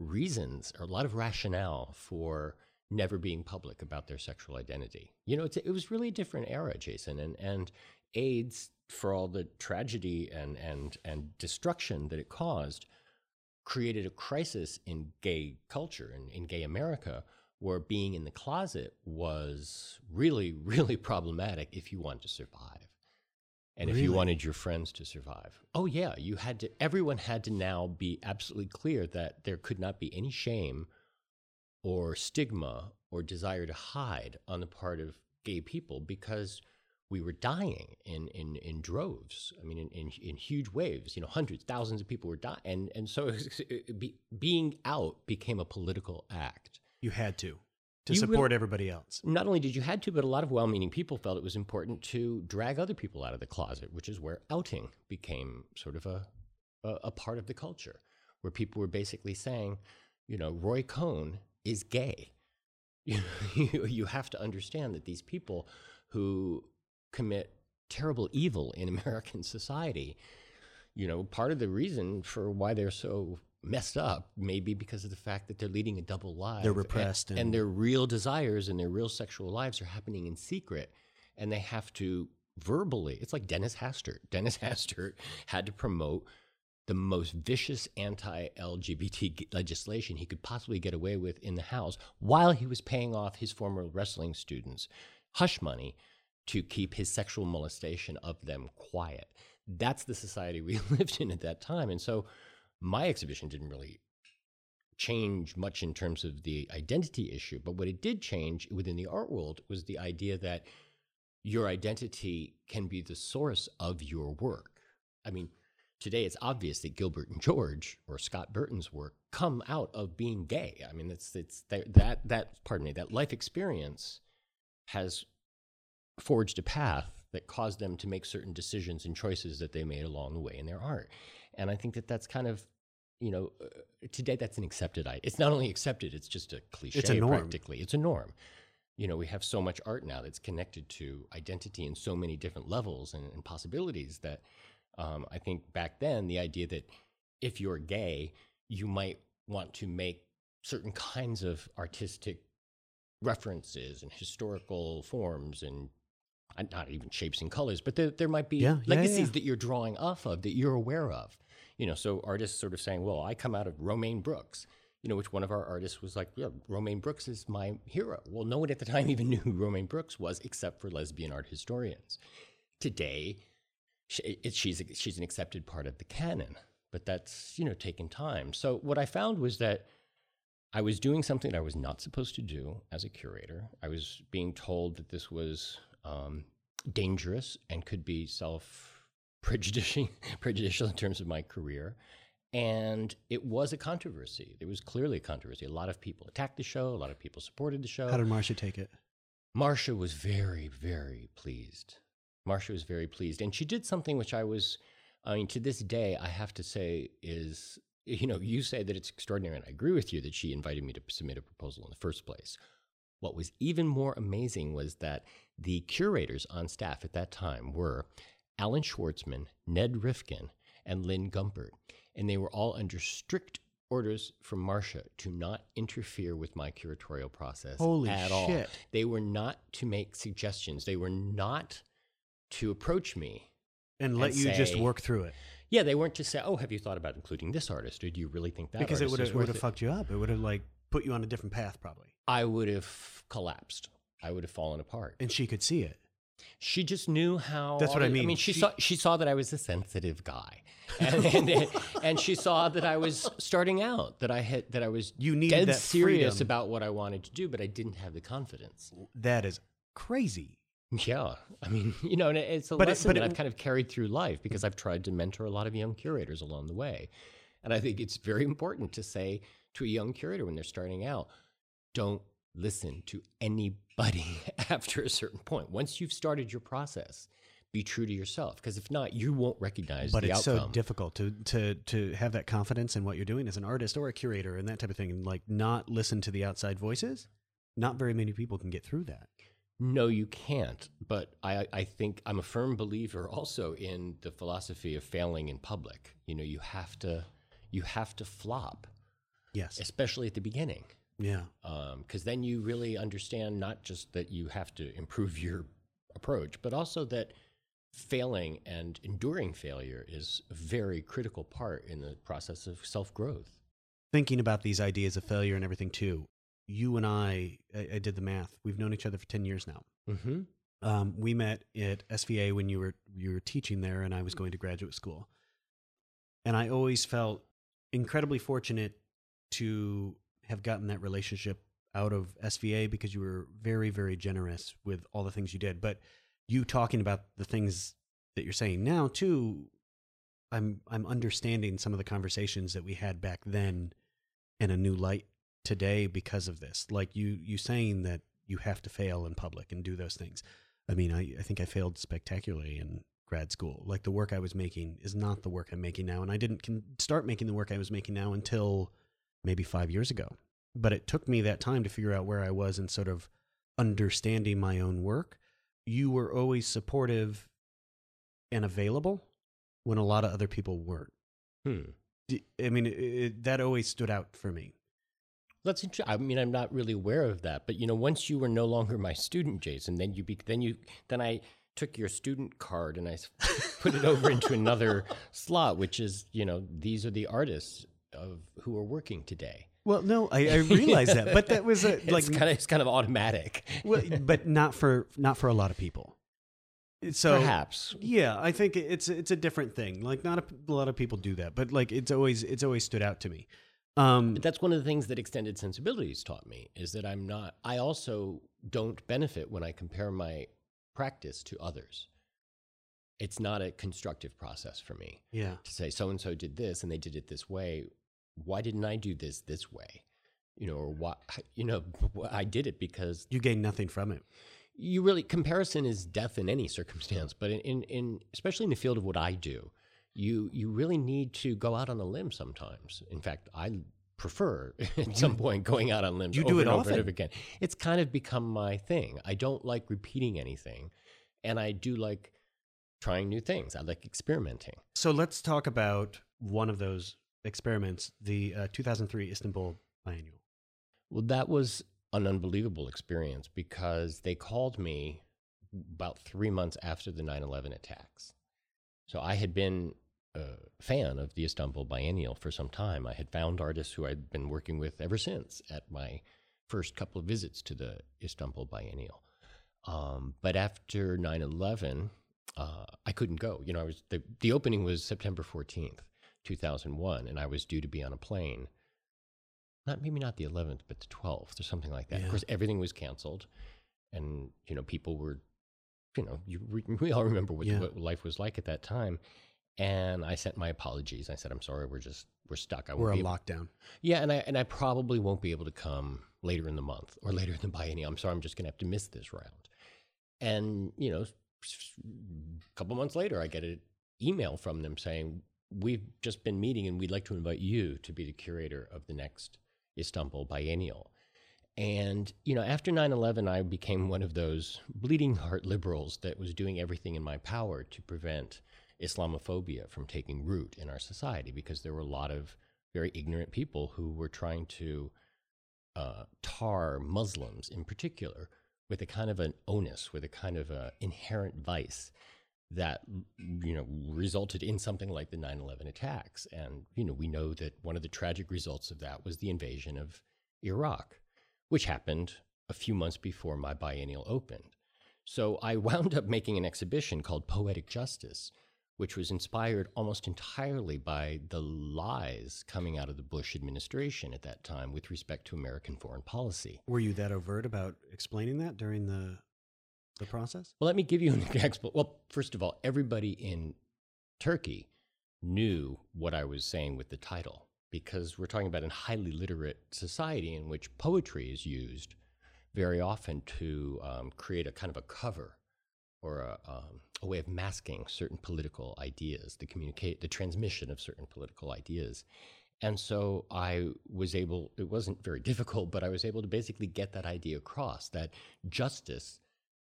reasons or a lot of rationale for never being public about their sexual identity. You know, it was really a different era, Jason. And, and AIDS, for all the tragedy and, and, and destruction that it caused, created a crisis in gay culture and in gay America where being in the closet was really, [laughs] really problematic if you wanted to survive. And if you wanted your friends to survive. Oh yeah, you had to everyone had to now be absolutely clear that there could not be any shame or stigma or desire to hide on the part of gay people because we were dying in, in, in droves. I mean, in, in, in huge waves. You know, hundreds, thousands of people were dying, and and so [laughs] it, be, being out became a political act. You had to to support really- everybody else. Not only did you had to, but a lot of well-meaning people felt it was important to drag other people out of the closet, which is where outing became sort of a a, a part of the culture, where people were basically saying, you know, Roy Cohn is gay. You, [laughs] you, you have to understand that these people who commit terrible evil in American [laughs] society, you know, part of the reason for why they're so messed up maybe because of the fact that they're leading a double life. They're and- repressed and, and- their real desires and their real sexual lives are happening in secret. And they have to verbally, it's like Dennis Hastert. [laughs] Dennis Hastert had to promote the most vicious anti LGBT legislation he could possibly get away with in the House while he was paying off his former wrestling students hush money to keep his sexual molestation of them quiet. That's the society we [laughs] lived in at that time. And so my exhibition didn't really change much in terms of the identity issue, but what it did change within the art world was the idea that your identity can be the source of your work. I mean, today it's obvious that Gilbert and George or Scott Burton's work come out of being gay. I mean, it's it's that that, that pardon me, that life experience has forged a path that caused them to make certain decisions and choices that they made along the way in their art. And I think that that's kind of, you know, uh, today that's an accepted idea. It's not only accepted, it's just a cliche It's a norm. practically. It's a norm. You know, we have so much art now that's connected to identity in so many different levels and, and possibilities that um, I think back then the idea that if you're gay, you might want to make certain kinds of artistic references and historical forms and uh, not even shapes and colors, but there, there might be Yeah, yeah, legacies yeah. that you're drawing off of that you're aware of. You know, so artists sort of saying, well, I come out of Romaine Brooks, you know, which one of our artists was like, yeah, Romaine Brooks is my hero. Well, no one at the time [laughs] even knew who Romaine Brooks was except for lesbian art historians. Today, she's, she's an accepted part of the canon, but that's, you know, taken time. So what I found was that I was doing something that I was not supposed to do as a curator. I was being told that this was um, dangerous and could be self prejudicial [laughs] prejudicial in terms of my career. And it was a controversy. There was clearly a controversy. A lot of people attacked the show. A lot of people supported the show. How did Marcia take it? Marcia was very, very pleased. Marcia was very pleased. And she did something which I was, I mean, to this day, I have to say is, you know, you say that it's extraordinary, and I agree with you that she invited me to submit a proposal in the first place. What was even more amazing was that the curators on staff at that time were Allan Schwartzman, Ned Rifkin, and Lynn Gumpert. And they were all under strict orders from Marcia to not interfere with my curatorial process Holy at all. shit. They were not to make suggestions. They were not to approach me. And let And you just work through it Yeah, they weren't to say, "Oh, have you thought about including this artist? Or do you really think that?" because it would have would have it?" fucked you up. It would have like put you on a different path probably, I would have collapsed. I would have fallen apart. and she could see it. She just knew how. That's what I mean. I mean. she, She- saw she saw that I was a sensitive guy, [laughs] and, and and she saw that I was starting out. That I had that I was You needed dead that serious freedom. about what I wanted to do, but I didn't have the confidence. That is crazy. Yeah, I mean, [laughs] you know, and it's a But lesson but that it- I've kind of carried through life because I've tried to mentor a lot of young curators along the way, and I think it's very important to say to a young curator when they're starting out, don't listen to anybody [laughs] after a certain point. Once you've started your process, be true to yourself because if not, you won't recognize But it's outcome. so difficult to to to have that confidence in what you're doing as an artist or a curator and that type of thing, and like not listen to the outside voices. Not very many people can get through that. No, you can't. But I, I think I'm a firm believer also in the philosophy of failing in public. You know, you have to you have to flop, Yes. especially at the beginning, Yeah. because then you really understand not just that you have to improve your approach, but also that failing and enduring failure is a very critical part in the process of self growth. Thinking about these ideas of failure and everything too. You and I, I, I did the math. We've known each other for ten years now. Mm-hmm. Um, we met at SVA when you were you were teaching there, and I was going to graduate school. And I always felt incredibly fortunate to have gotten that relationship out of SVA because you were very very generous with all the things you did. But you talking about the things that you're saying now too, I'm I'm understanding some of the conversations that we had back then in a new light today because of this. Like you you saying that you have to fail in public and do those things. I mean, I, I think I failed spectacularly in grad school. Like the work I was making is not the work I'm making now, and I didn't can start making the work I was making now until maybe five years ago. But it took me that time to figure out where I was and sort of understanding my own work. You were always supportive and available when a lot of other people weren't. Hmm. I mean, it, it, that always stood out for me. That's interesting. I mean, I'm not really aware of that, but you know, once you were no longer my student, Jason, then you be, then you then I took your student card and I put it over into another [laughs] slot, which is you know these are the artists of who are working today. Well, no, I, I realize that, but that was a, [laughs] like, it's kind of it's kind of automatic. well, but not for not for a lot of people. So Perhaps yeah, I think it's it's a different thing. Like not a, a lot of people do that, but like it's always it's always stood out to me. Um, But that's one of the things that extended sensibilities taught me is that I'm not, I also don't benefit when I compare my practice to others. It's not a constructive process for me yeah, to say so and so did this and they did it this way. Why didn't I do this this way? You know, or why, [laughs] you know, [laughs] I did it because you gain nothing from it. you really comparison is death in any circumstance but in, in, in especially in the field of what i do you you really need to go out on a limb sometimes in fact i prefer [laughs] at some point going out on limbs you do it over often. and over again it's kind of become my thing i don't like repeating anything and i do like trying new things i like experimenting So let's talk about one of those experiments, the uh, 2003 Istanbul Biennial. Well, that was an unbelievable experience because they called me about three months after the 9 11 attacks. So I had been a fan of the Istanbul Biennial for some time. I had found artists who I'd been working with ever since at my first couple of visits to the Istanbul Biennial. Um, but after 9 11, uh, I couldn't go. You know, I was the, the opening was September 14th, 2001, and I was due to be on a plane not maybe not the 11th but the 12th or something like that Yeah. of course everything was canceled and you know people were you know you re- [laughs] we all remember what, Yeah. what life was like at that time and i sent my apologies i said i'm sorry we're just we're stuck i We're won't a be able-" lockdown. yeah and i and i probably won't be able to come later in the month or later in the biennial i'm sorry i'm just going to have to miss this round and you know a couple months later i get an email from them saying we've just been meeting and we'd like to invite you to be the curator of the next istanbul biennial. And you know after 9-11 i became one of those bleeding heart liberals that was doing everything in my power to prevent islamophobia from taking root in our society because there were a lot of very ignorant people who were trying to uh, tar Muslims in particular with a kind of an onus, with a kind of a inherent vice that you know resulted in something like the 9/11 attacks. And you know we know that one of the tragic results of that was the invasion of Iraq, which happened a few months before my biennial opened. So I [laughs] wound up making an exhibition called Poetic Justice, which was inspired almost entirely by the lies coming out of the Bush administration at that time with respect to American foreign policy. Were you that overt about explaining that during the the process? Well, let me give you an [laughs] example. Well, first of all, everybody in Turkey knew what I was saying with the title because we're talking about a highly literate society in which poetry is used very often to um, create a kind of a cover or a, um, a, way of masking certain political ideas, the communicate, the transmission of certain political ideas. And so I was able, it wasn't very [laughs] difficult, but I was able to basically get that idea across that justice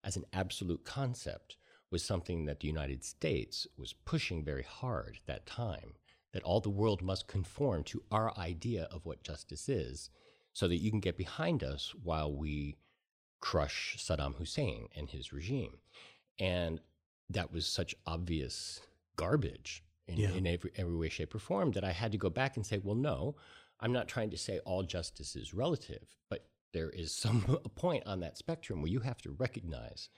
as an absolute concept was something that the United States was pushing very hard at that time, that all the world must conform to our idea of what justice is so that you can get behind us while we crush Saddam Hussein and his regime. And that was such obvious garbage in, yeah. in every, every way, shape, or form that I had to go back and say, well, no, I'm not trying to say all justice is relative, but there is some [laughs] a point on that spectrum where you have to recognize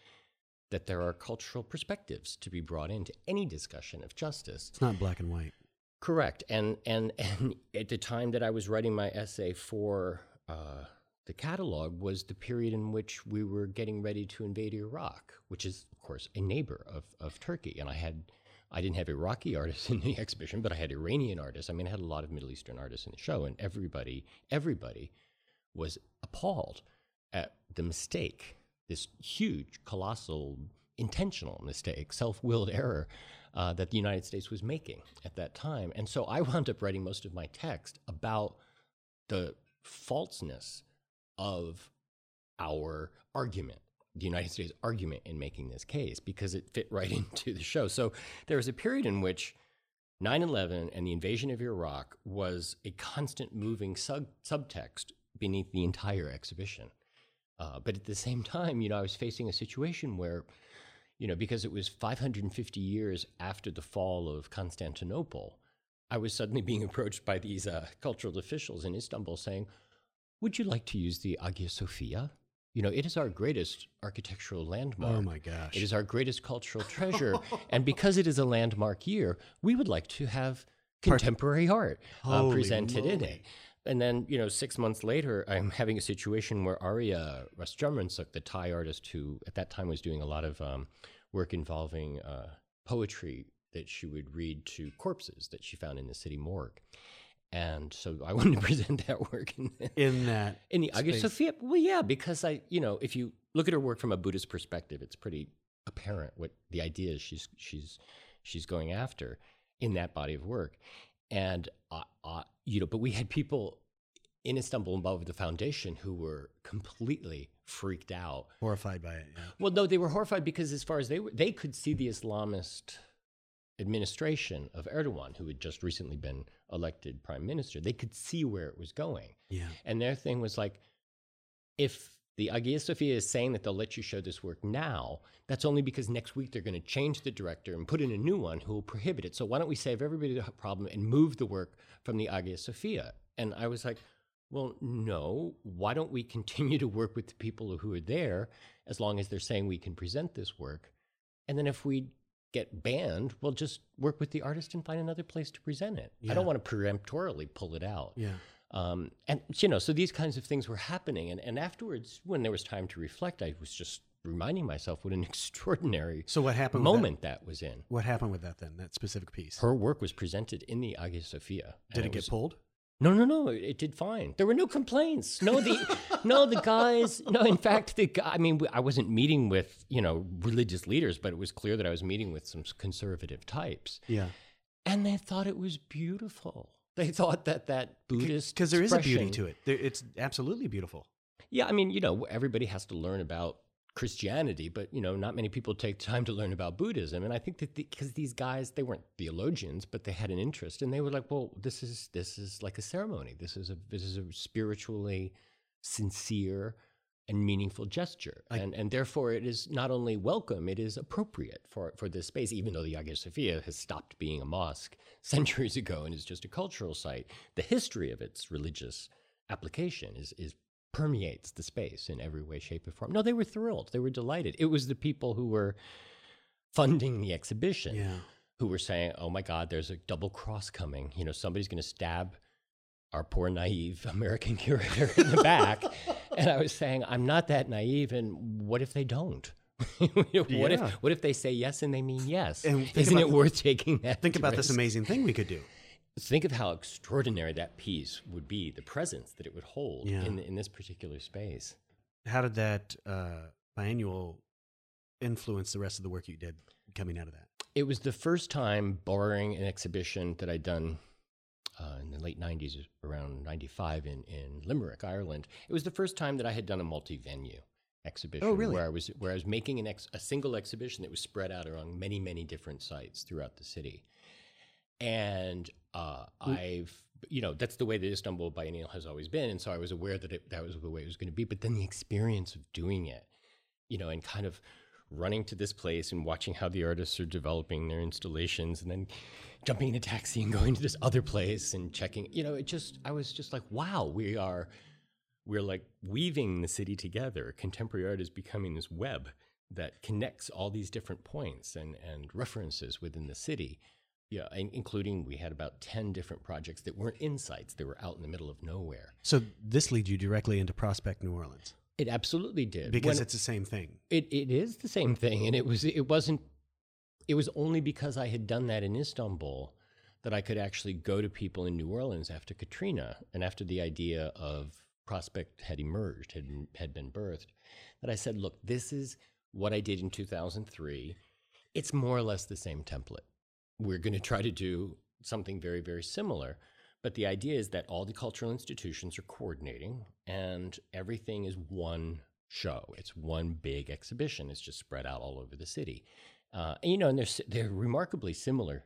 that there are cultural perspectives to be brought into any discussion of justice. It's not black and white. Correct. And and [laughs] and at the time that I was writing my essay for uh, the catalog was the period in which we were getting ready to invade Iraq, which is of course a neighbor of of Turkey. And I had I didn't have Iraqi [laughs] artists in the exhibition, but I had Iranian artists. I mean, I had a lot of Middle Eastern artists in the show, and everybody everybody was appalled at the mistake, this huge, colossal, intentional mistake, self willed error uh, that the United States was making at that time. And so I wound up writing most of my text about the falseness of our argument the United States argument in making this case because it fit right [laughs] into the show. So there was a period in which 9 11 and the invasion of Iraq was a constant moving sub- subtext beneath the entire exhibition. Uh, but at the same time, you know, I was facing a situation where, you know, because it was 550 years after the fall of Constantinople, I was suddenly [laughs] being approached by these uh, cultural officials in Istanbul saying, Would you like to use the Hagia Sophia? You know, it is our greatest architectural landmark. Oh my gosh. It is our greatest cultural [laughs] treasure. and because it is a landmark year, we would like to have contemporary art uh, presented moly. in it. And then, you know, six months later, I'm [laughs] having a situation where Araya Rasdjarmrearnsook, the Thai artist who at that time was doing a lot of um, work involving uh, poetry that she would read to corpses that she found in the city morgue. And so [laughs] I wanted to present that work in, the, [laughs] in that in the Hagia Sophia. Well, yeah, because I, you know, if you look at her work from a Buddhist perspective, it's pretty apparent what the idea is she's she's she's going after in that body of work. And uh, uh, you know, but we had people in Istanbul involved with the foundation who were completely freaked out, horrified by it. Yeah. Well, no, they were horrified because as far as they were, they could see the Islamist administration of Erdogan, who had just recently been elected prime minister, they could see where it was going. Yeah. And their thing was like, if the Hagia Sophia is saying that they'll let you show this work now. That's only because next week they're going to change the director and put in a new one who will prohibit it. So why don't we save everybody the problem and move the work from the Hagia Sophia? And I was like, well, no. Why don't we continue to work with the people who are there as long as they're saying we can present this work? And then if we get banned, we'll just work with the artist and find another place to present it. Yeah. I don't want to peremptorily pull it out. Yeah. Um, and you know, so these kinds of things were happening, and, and afterwards, when there was time to reflect, I was just reminding myself what an [laughs] extraordinary so what happened moment that? that? was in. What happened with that then? That specific piece. Her work was presented in the Hagia Sophia. Did it, it get was, pulled? No, no, no. It, it, did fine. There were no complaints. No, the no the guys. No, in fact, the guy. I mean, I wasn't meeting with you know religious leaders, but it was clear that I was meeting with some conservative types. Yeah, and they thought it was beautiful. They thought that that Buddhist because there is a beauty to it. It's absolutely beautiful. Yeah, I mean, you know, everybody has to learn about Christianity, but you know, not many people take time to learn about Buddhism. And I think that because the, these guys, they weren't theologians, but they had an interest, and they were like, "Well, this is this is like a ceremony. This is a this is a spiritually sincere and meaningful gesture, I, and and therefore it is not only welcome, it is appropriate for for this space. Even though the Hagia Sophia has stopped being a mosque [laughs] centuries ago and is just a cultural site, the history of its religious application is is permeates the space in every way, shape, or form. No, they were thrilled. They were delighted. It was the people who were funding the exhibition Yeah. who were saying, "Oh my God, there's a double cross coming. You know, somebody's going to stab our poor naive [laughs] American curator in the back." [laughs] and I was saying, "I'm not that naive. And what if they don't? [laughs] What Yeah. if what if they say yes and they mean yes? And Isn't about- it worth taking that? Think about this amazing thing we could do. Think of how extraordinary that piece would be, the presence that it would hold Yeah. in in this particular space. How did that uh, biennial influence the rest of the work you did coming out of that? It was the first time, barring an exhibition that I'd done uh, in the late 90s, around 95 in, in Limerick, Ireland. It was the first time that I had done a multi venue exhibition Oh, really? where I was where I was making an ex, a single exhibition that was spread out around many many different sites throughout the city. And uh, I've you know that's the way the Istanbul Biennial has always been, and so I was aware that it, that was the way it was going to be. But then the experience of doing it, you know, and kind of running to this place and watching how the artists are developing their installations, and then jumping in a taxi and going to this other place and checking, you know, it just I was just like, wow, we are we're like weaving the city together. Contemporary art is becoming this web that connects all these different points and, and references within the city. Yeah, including we had about 10 different projects that weren't insights, they were out in the middle of nowhere. So this leads you directly into Prospect New Orleans It absolutely did. because When- it's the same thing. it, it is the same thing. And it was it wasn't it was only because I had done that in Istanbul that I could actually go to people in New Orleans after Katrina and after the idea of Prospect had emerged, had had been birthed, that I said, look, this is what I did in 2003. It's more or less the same template. We're going to try to do something very, very similar. But the idea is that all the cultural institutions are coordinating and everything is one show. It's one big exhibition. It's just spread out all over the city. Uh, and, you know, and they're, they're remarkably similar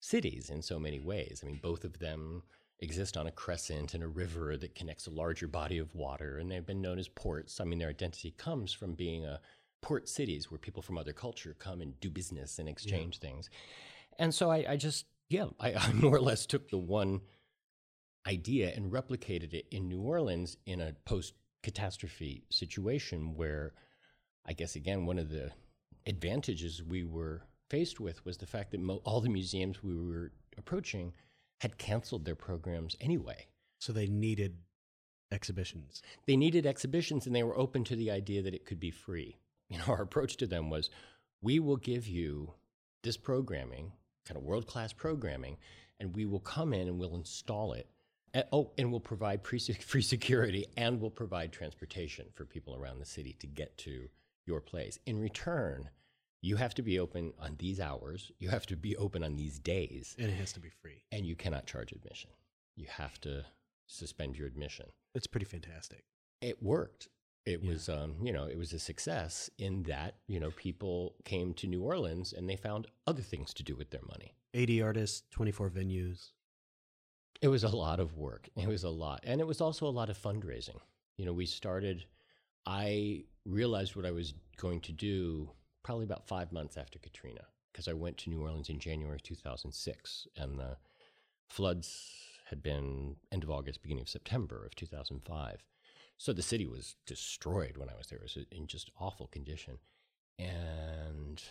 cities in so many ways. I mean, both of them exist on a crescent and a river that connects a larger body of water, and they've been known as ports. I mean, their identity comes from being a port cities where people from other culture come and do business and exchange things. And so I, I just, yeah, I, [laughs] I more or less took the one idea and replicated it in New Orleans in a post catastrophe situation where I guess, again, one of the advantages we were faced with was the fact that mo- all the museums we were approaching had canceled their programs anyway. So they needed exhibitions. They needed exhibitions and they were open to the idea that it could be free. You know, [laughs] our approach to them was we will give you this programming, kind of world class programming, and we will come in and we'll install it. And, oh, and we'll provide pre- [laughs] free security and we'll provide transportation for people around the city to get to your place. In return, you have to be open on these hours, you have to be open on these days, And it has to be free. and you cannot charge admission. You have to suspend your admission It's pretty fantastic. it worked. It Yeah. was, um, you know, it was a success in that, you know, people came to New Orleans and they found other things to do with their money. 80 artists, 24 venues. It was a lot of work. It was a lot. And it was also a lot of fundraising. You know, we started, I realized what I was going to do probably about five months after Katrina, because I went to New Orleans in January 2006 and the floods had been end of August, beginning of September of 2005. So the city was destroyed when I was there. It was in just awful condition. And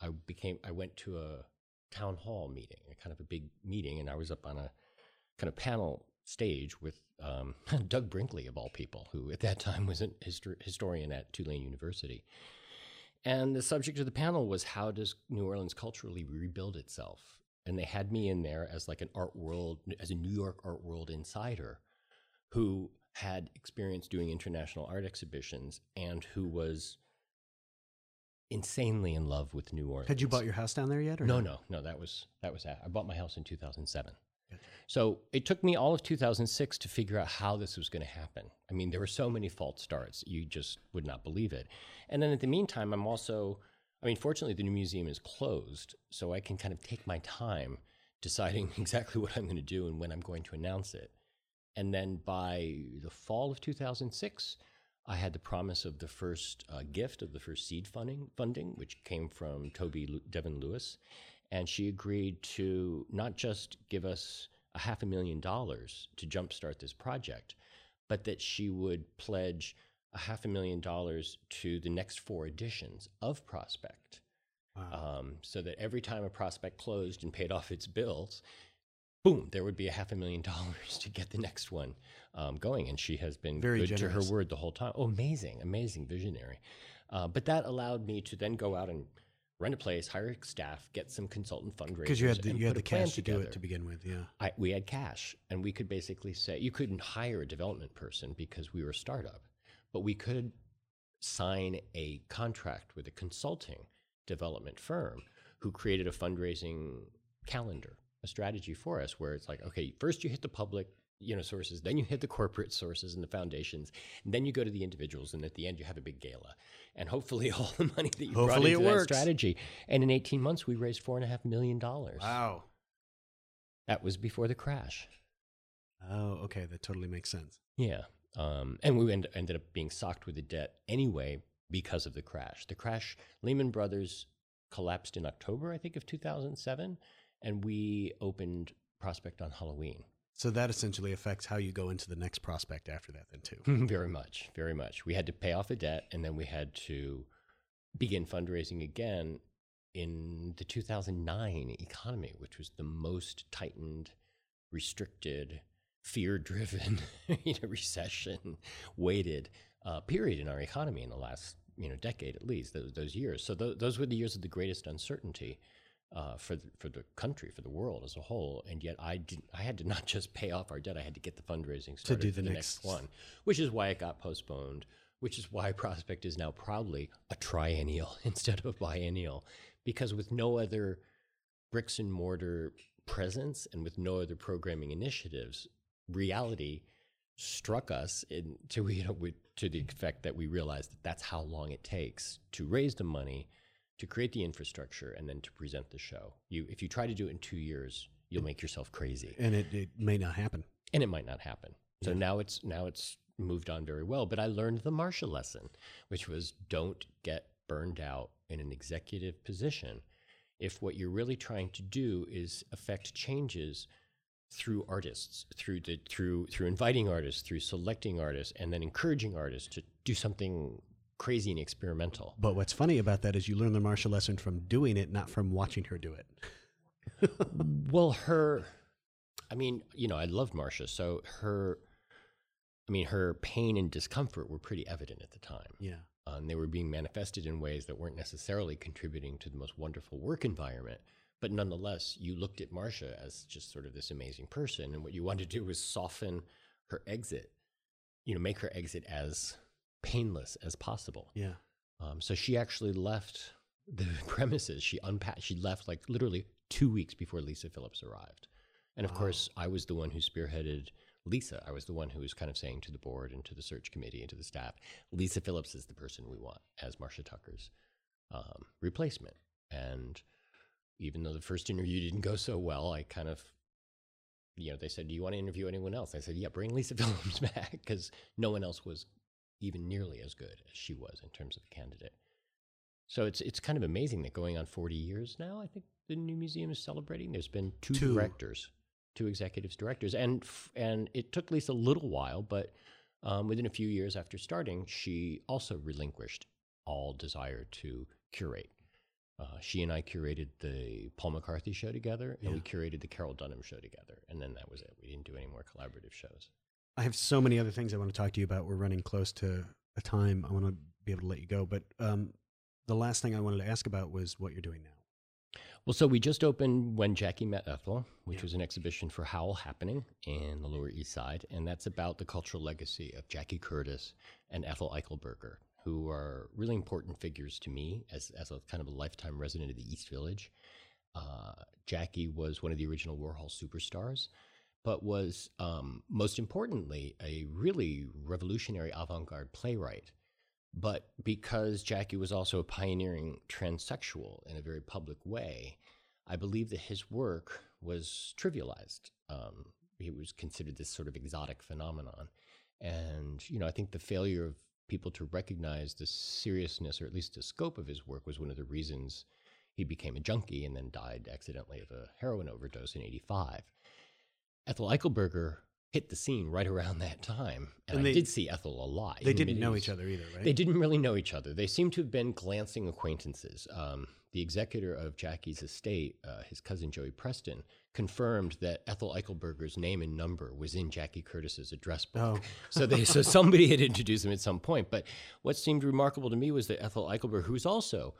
I became, I went to a town hall meeting, a kind of a big meeting, and I was up on a kind of panel stage with um, [laughs] Doug Brinkley, of all people, who at that time was a histor- historian at Tulane University. And the subject of the panel was how does New Orleans culturally rebuild itself? And they had me in there as like an art world, as a New York art world insider who had experience doing international art exhibitions and who was insanely in love with New Orleans. Had you bought your house down there yet? Or No, no, no. That was that was I bought my house in 2007. So it took me all of 2006 to figure out how this was going to happen. I mean, there were so many false starts; you just would not believe it. And then, at the meantime, I'm also, I mean, fortunately, the new museum is closed, so I can kind of take my time deciding [laughs] exactly what I'm going to do and when I'm going to announce it. And then by the fall of 2006, I had the promise of the first uh, gift of the first seed funding, funding, which came from Toby Devan Lewis, and she agreed to not just give us a half a million dollars to jumpstart this project, but that she would pledge a half a million dollars to the next four editions of Prospect. Wow. Um, so that every time a prospect closed and paid off its bills, boom, there would be a half a million [laughs] dollars to get the next one um, going. And she has been Very good to her word the whole time. Oh, amazing, amazing visionary. Uh, but that allowed me to then go out and rent a place, hire staff, get some consultant fundraisers. because you had the, you had the cash to do it to begin with. Yeah. I, we had cash, and we could basically say you couldn't hire a development person because we were a startup, but we could sign a contract with a consulting development firm who created a fundraising calendar, a strategy for us, where it's like, okay, first you hit the public. You know, sources, then you hit the corporate sources and the foundations, and then you go to the individuals, and at the end you have a big gala, and hopefully [laughs] all the money that you brought Hopefully into it that strategy. And in eighteen months, we raised four and a half million dollars. Wow. That was before the crash. Oh, okay. That totally makes sense. Yeah. Um, and we end, ended up being socked with the debt anyway because of the crash. The crash, Lehman Brothers collapsed in October, I think, of 2007, and we opened Prospect on Halloween. So that essentially affects how you go into the next prospect after that, then too. [laughs] very much, very much. We had to pay off the debt, and then we had to begin fundraising again in the 2009 economy, which was the most tightened, restricted, fear-driven, [laughs] you know, recession-weighted uh, period in our economy in the last you know decade at least. Those, those years. So tho- those were the years of the greatest uncertainty. Uh, for the, for the country, for the world as a whole, and yet I didn't. I had to not [laughs] just pay off our debt, I had to get the fundraising started do for the the next- next one which is why it got postponed, which is why [laughs] Prospect is now proudly a triennial [laughs] instead of a biennial, because with no other bricks and mortar presence and with no other programming initiatives, reality struck us in, to you know with, to the effect that we realized that that's how long it takes to raise the money, to create the infrastructure, and then to present the show. You if you try to do it in two years, you'll make yourself crazy And it, it may not happen. and it might not happen. So Yeah. now it's now it's moved on very well. But I learned the Marcia lesson, which was don't get burned out in an executive position if what you're really trying to do is affect changes through artists, through the through through inviting artists, through selecting artists, and then encouraging artists to do something crazy and experimental. But what's funny about that is you learn the Marcia lesson from doing it, not from watching her do it. [laughs] well, her, I mean, you know, I loved Marcia, so her, I mean, her pain and discomfort were pretty evident at the time. Yeah. Uh, and they were being manifested in ways that weren't necessarily contributing to the most wonderful work environment. But nonetheless, you looked at Marcia as just sort of this amazing person, and what you wanted to do was soften her exit, you know, make her exit as painless as possible. Yeah. Um, so she actually left the [laughs] premises. She unpacked. She left like literally two weeks before Lisa Phillips arrived. And of Wow. course, I was the one who spearheaded Lisa. I was the one who was kind of saying to the board and to the search committee and to the staff, Lisa Phillips is the person we want as Marcia Tucker's um, replacement. And even though the first interview didn't go so well, I kind of, you know, they said, "Do you want to interview anyone else?" I said, "Yeah, bring Lisa [laughs] Phillips back," because no one else was even nearly as good as she was in terms of a candidate. So it's it's kind of amazing that going on 40 years now, I think the new museum is celebrating. There's been two, Two. directors, two executives directors, and f- and it took Lisa a little while, but um, within a few years after starting, she also relinquished all desire to curate. Uh, she and I curated the Paul McCarthy show together, and we curated the Carroll Dunham show together, and then that was it. We didn't do any more collaborative shows. I have so many other things I want to talk to you about. We're running close to a time. I want to be able to let you go. But um, the last thing I wanted to ask about was what you're doing now. Well, so we just opened When Jackie Met Ethel, which Yeah. was an exhibition for Howl Happening in the Lower East Side. And that's about the cultural legacy of Jackie Curtis and Ethel Eichelberger, who are really important figures to me as, as a kind of a lifetime resident of the East Village. Uh, Jackie was one of the original Warhol superstars, but was um, most importantly a really revolutionary avant garde playwright. But because Jackie was also a pioneering transsexual in a very public way, I believe that his work was trivialized. Um, he was considered this sort of exotic phenomenon. And, you know, I think the failure of people to recognize the seriousness or at least the scope of his work was one of the reasons he became a junkie and then died accidentally of a heroin overdose in 85. Ethel Eichelberger hit the scene right around that time. And, And I they- did see Ethel a lot. They didn't know each other either, right? They didn't really know each other. They seemed to have been glancing acquaintances. Um, the executor of Jackie's estate, uh, his cousin Joey Preston, confirmed that Ethel Eichelberger's name and number was in Jackie Curtis's address book. Oh. [laughs] so they so somebody had introduced him at some point. But what seemed remarkable to me was that Ethel Eichelberger, who's also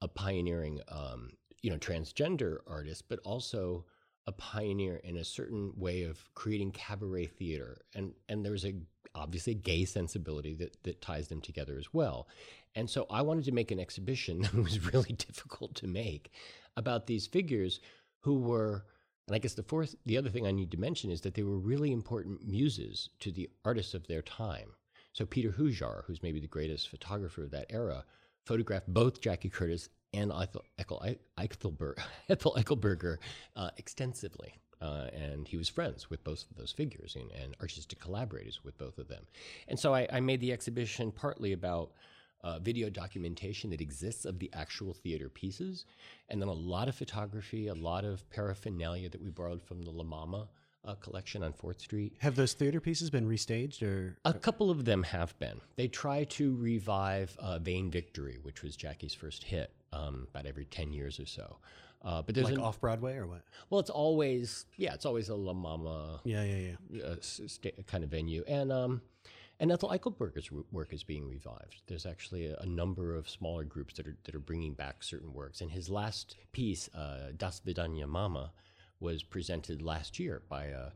a pioneering, um, you know, transgender artist, but also a pioneer in a certain way of creating cabaret theater, and and there's a obviously a gay sensibility that that ties them together as well. And so I wanted to make an exhibition [laughs] that was really [laughs] difficult to make about these figures who were. And I guess the fourth, the other thing I need to mention is that they were really important muses to the artists of their time. So Peter Hujar, who's maybe the greatest photographer of that era, photographed both Jackie Curtis and Ethel, Ethel, [laughs] Ethel Eichelberger uh, extensively. Uh, and he was friends with both of those figures and, and artistic collaborators with both of them. And so I, I made the exhibition partly about uh, video documentation that exists of the actual theater pieces, and then a lot of photography, a lot of paraphernalia that we borrowed from the La Mama uh, collection on Fourth Street. Have those theater pieces been restaged or? A couple of them have been. They try to revive uh, Vain Victory, which was Jackie's first hit, um, about every 10 years or so. Uh, but there's like an, off Broadway or what? well, it's always, yeah, it's always a La Mama Yeah, yeah, yeah. uh, s- sta- kind of venue. And, um, and Ethel Eichelberger's work is being revived. There's actually a, a number of smaller groups that are, that are bringing back certain works. And his last piece, uh, Das Vedanya Mama, was presented last year by a,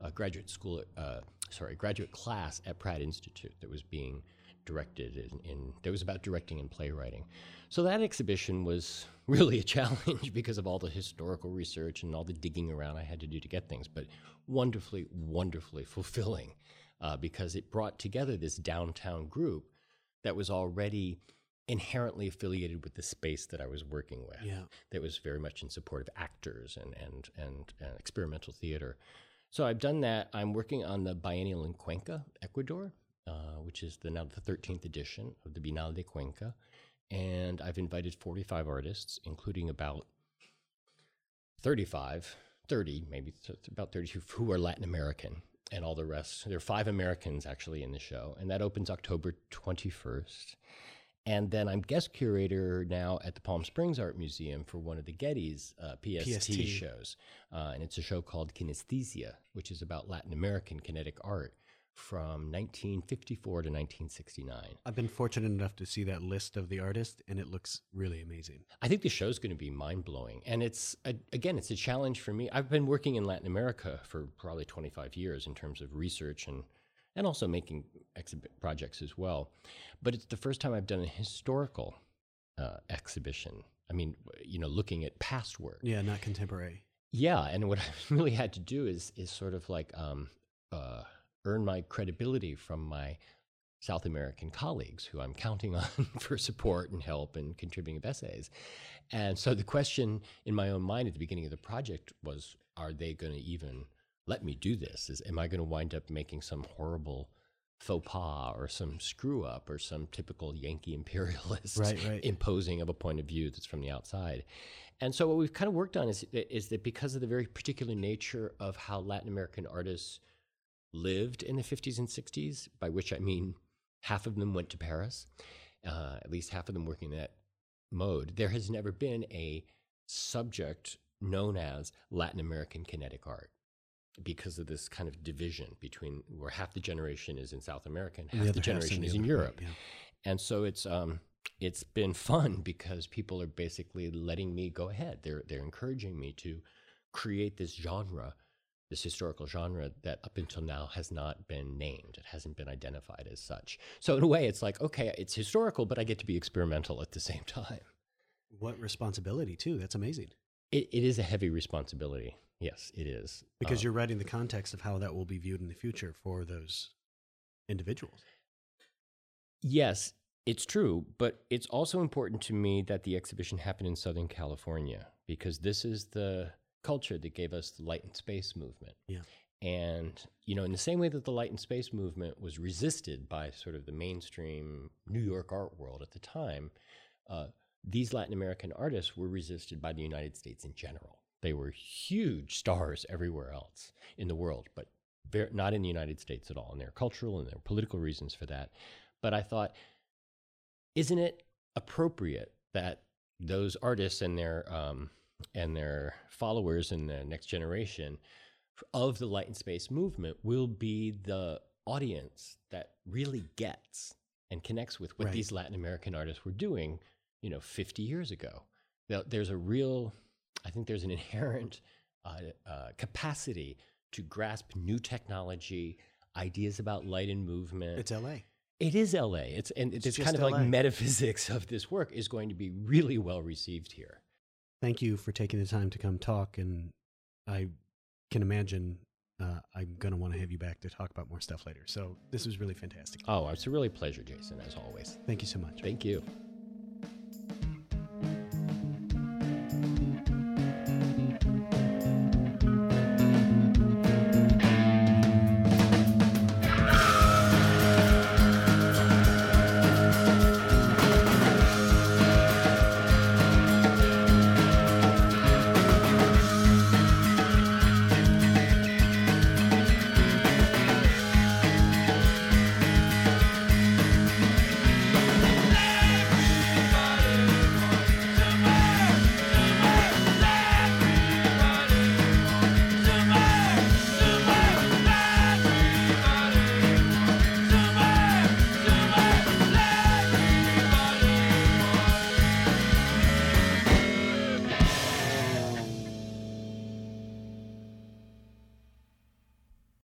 a graduate school, uh, sorry, graduate class at Pratt Institute that was being directed in, in that was about directing and playwriting. So that exhibition was [laughs] really a challenge because of all the historical research and all the digging around I had to do to get things, but wonderfully, wonderfully fulfilling uh, because it brought together this downtown group that was already inherently affiliated with the space that I was working with Yeah. that was very much in support of actors and and and, and experimental theater. So I've done that. I'm working on the biennial in Cuenca, Ecuador, uh, which is the now the 13th edition of the Bienal de Cuenca, and I've invited 45 artists, including about 35, 30, maybe about 32 who are Latin American, and all the rest. There are five Americans actually in the show, and that opens October 21st. And then I'm guest curator now at the Palm Springs Art Museum for one of the Getty's uh, PST, PST. shows. Uh, and it's a show called Kinesthesia, which is about Latin American kinetic art from 1954 to 1969. I've been fortunate enough to see that list of the artists, and it looks really amazing. I think the show's going to be mind blowing. And it's, a, again, it's a challenge for me. I've been working in Latin America for probably 25 years in terms of research and, and also making exhibit projects as well. But it's the first time I've done a historical uh, exhibition. I mean, you know, looking at past work. Yeah, not contemporary. Yeah, and what [laughs] I really had to do is is sort of like um, uh, earn my credibility from my South American colleagues, who I'm counting [laughs] on for support and help and contributing of essays. And so the question in my own mind at the beginning of the project was: Are they going to even let me do this? Is am I going to wind up making some horrible faux pas or some screw up or some typical Yankee [laughs] imperialist Right, right. imposing of a point of view that's from the outside? And so what we've kind of worked on is is that because of the very particular nature of how Latin American artists lived in the 50s and 60s, by which I mean half of them went to Paris, uh, at least half of them working in that mode, there has never been a subject known as Latin American kinetic art because of this kind of division between where half the generation is in South America and half the, half's generation the is in Europe. Yeah. And so it's um it's been [laughs] fun because people are basically letting me go ahead. They're they're encouraging me to create this genre, this historical genre that up until now has not been named. It hasn't been identified as such. So in a way it's like, okay, it's historical, but I get to be experimental at the [laughs] same time. What responsibility too? That's amazing. It, it is a heavy responsibility. Yes, it is. Because Um, you're writing the context of how that will be viewed in the future for those individuals. Yes, it's true, but it's also important to me that the exhibition happened in Southern California because this is the culture that gave us the light and space movement. Yeah. And, you know, in the same way that the light and space movement was resisted by sort of the mainstream New York art world at the time, uh, these Latin American artists were resisted by the United States in general. They were huge stars everywhere else in the world, but ver- not in the United States at all, and there are cultural and there are political reasons for that. But I thought, isn't it appropriate that those artists and their um, and their followers in the next generation of the light and space movement will be the audience that really gets and connects with what Right. these Latin American artists were doing, you know, 50 years ago. Now, there's a real, I think there's an [laughs] inherent uh, uh, capacity to grasp new technology, ideas about light and movement. It's L.A. It is LA. It's and It's it's, kind of LA. like metaphysics of this work is going to be really well received here. Thank you for taking the time to come talk, and I can imagine uh, I'm going to want to have you back to talk about more stuff later. So this was really fantastic. Oh, it's a really pleasure, Jason, as always. Thank you so much. Thank you.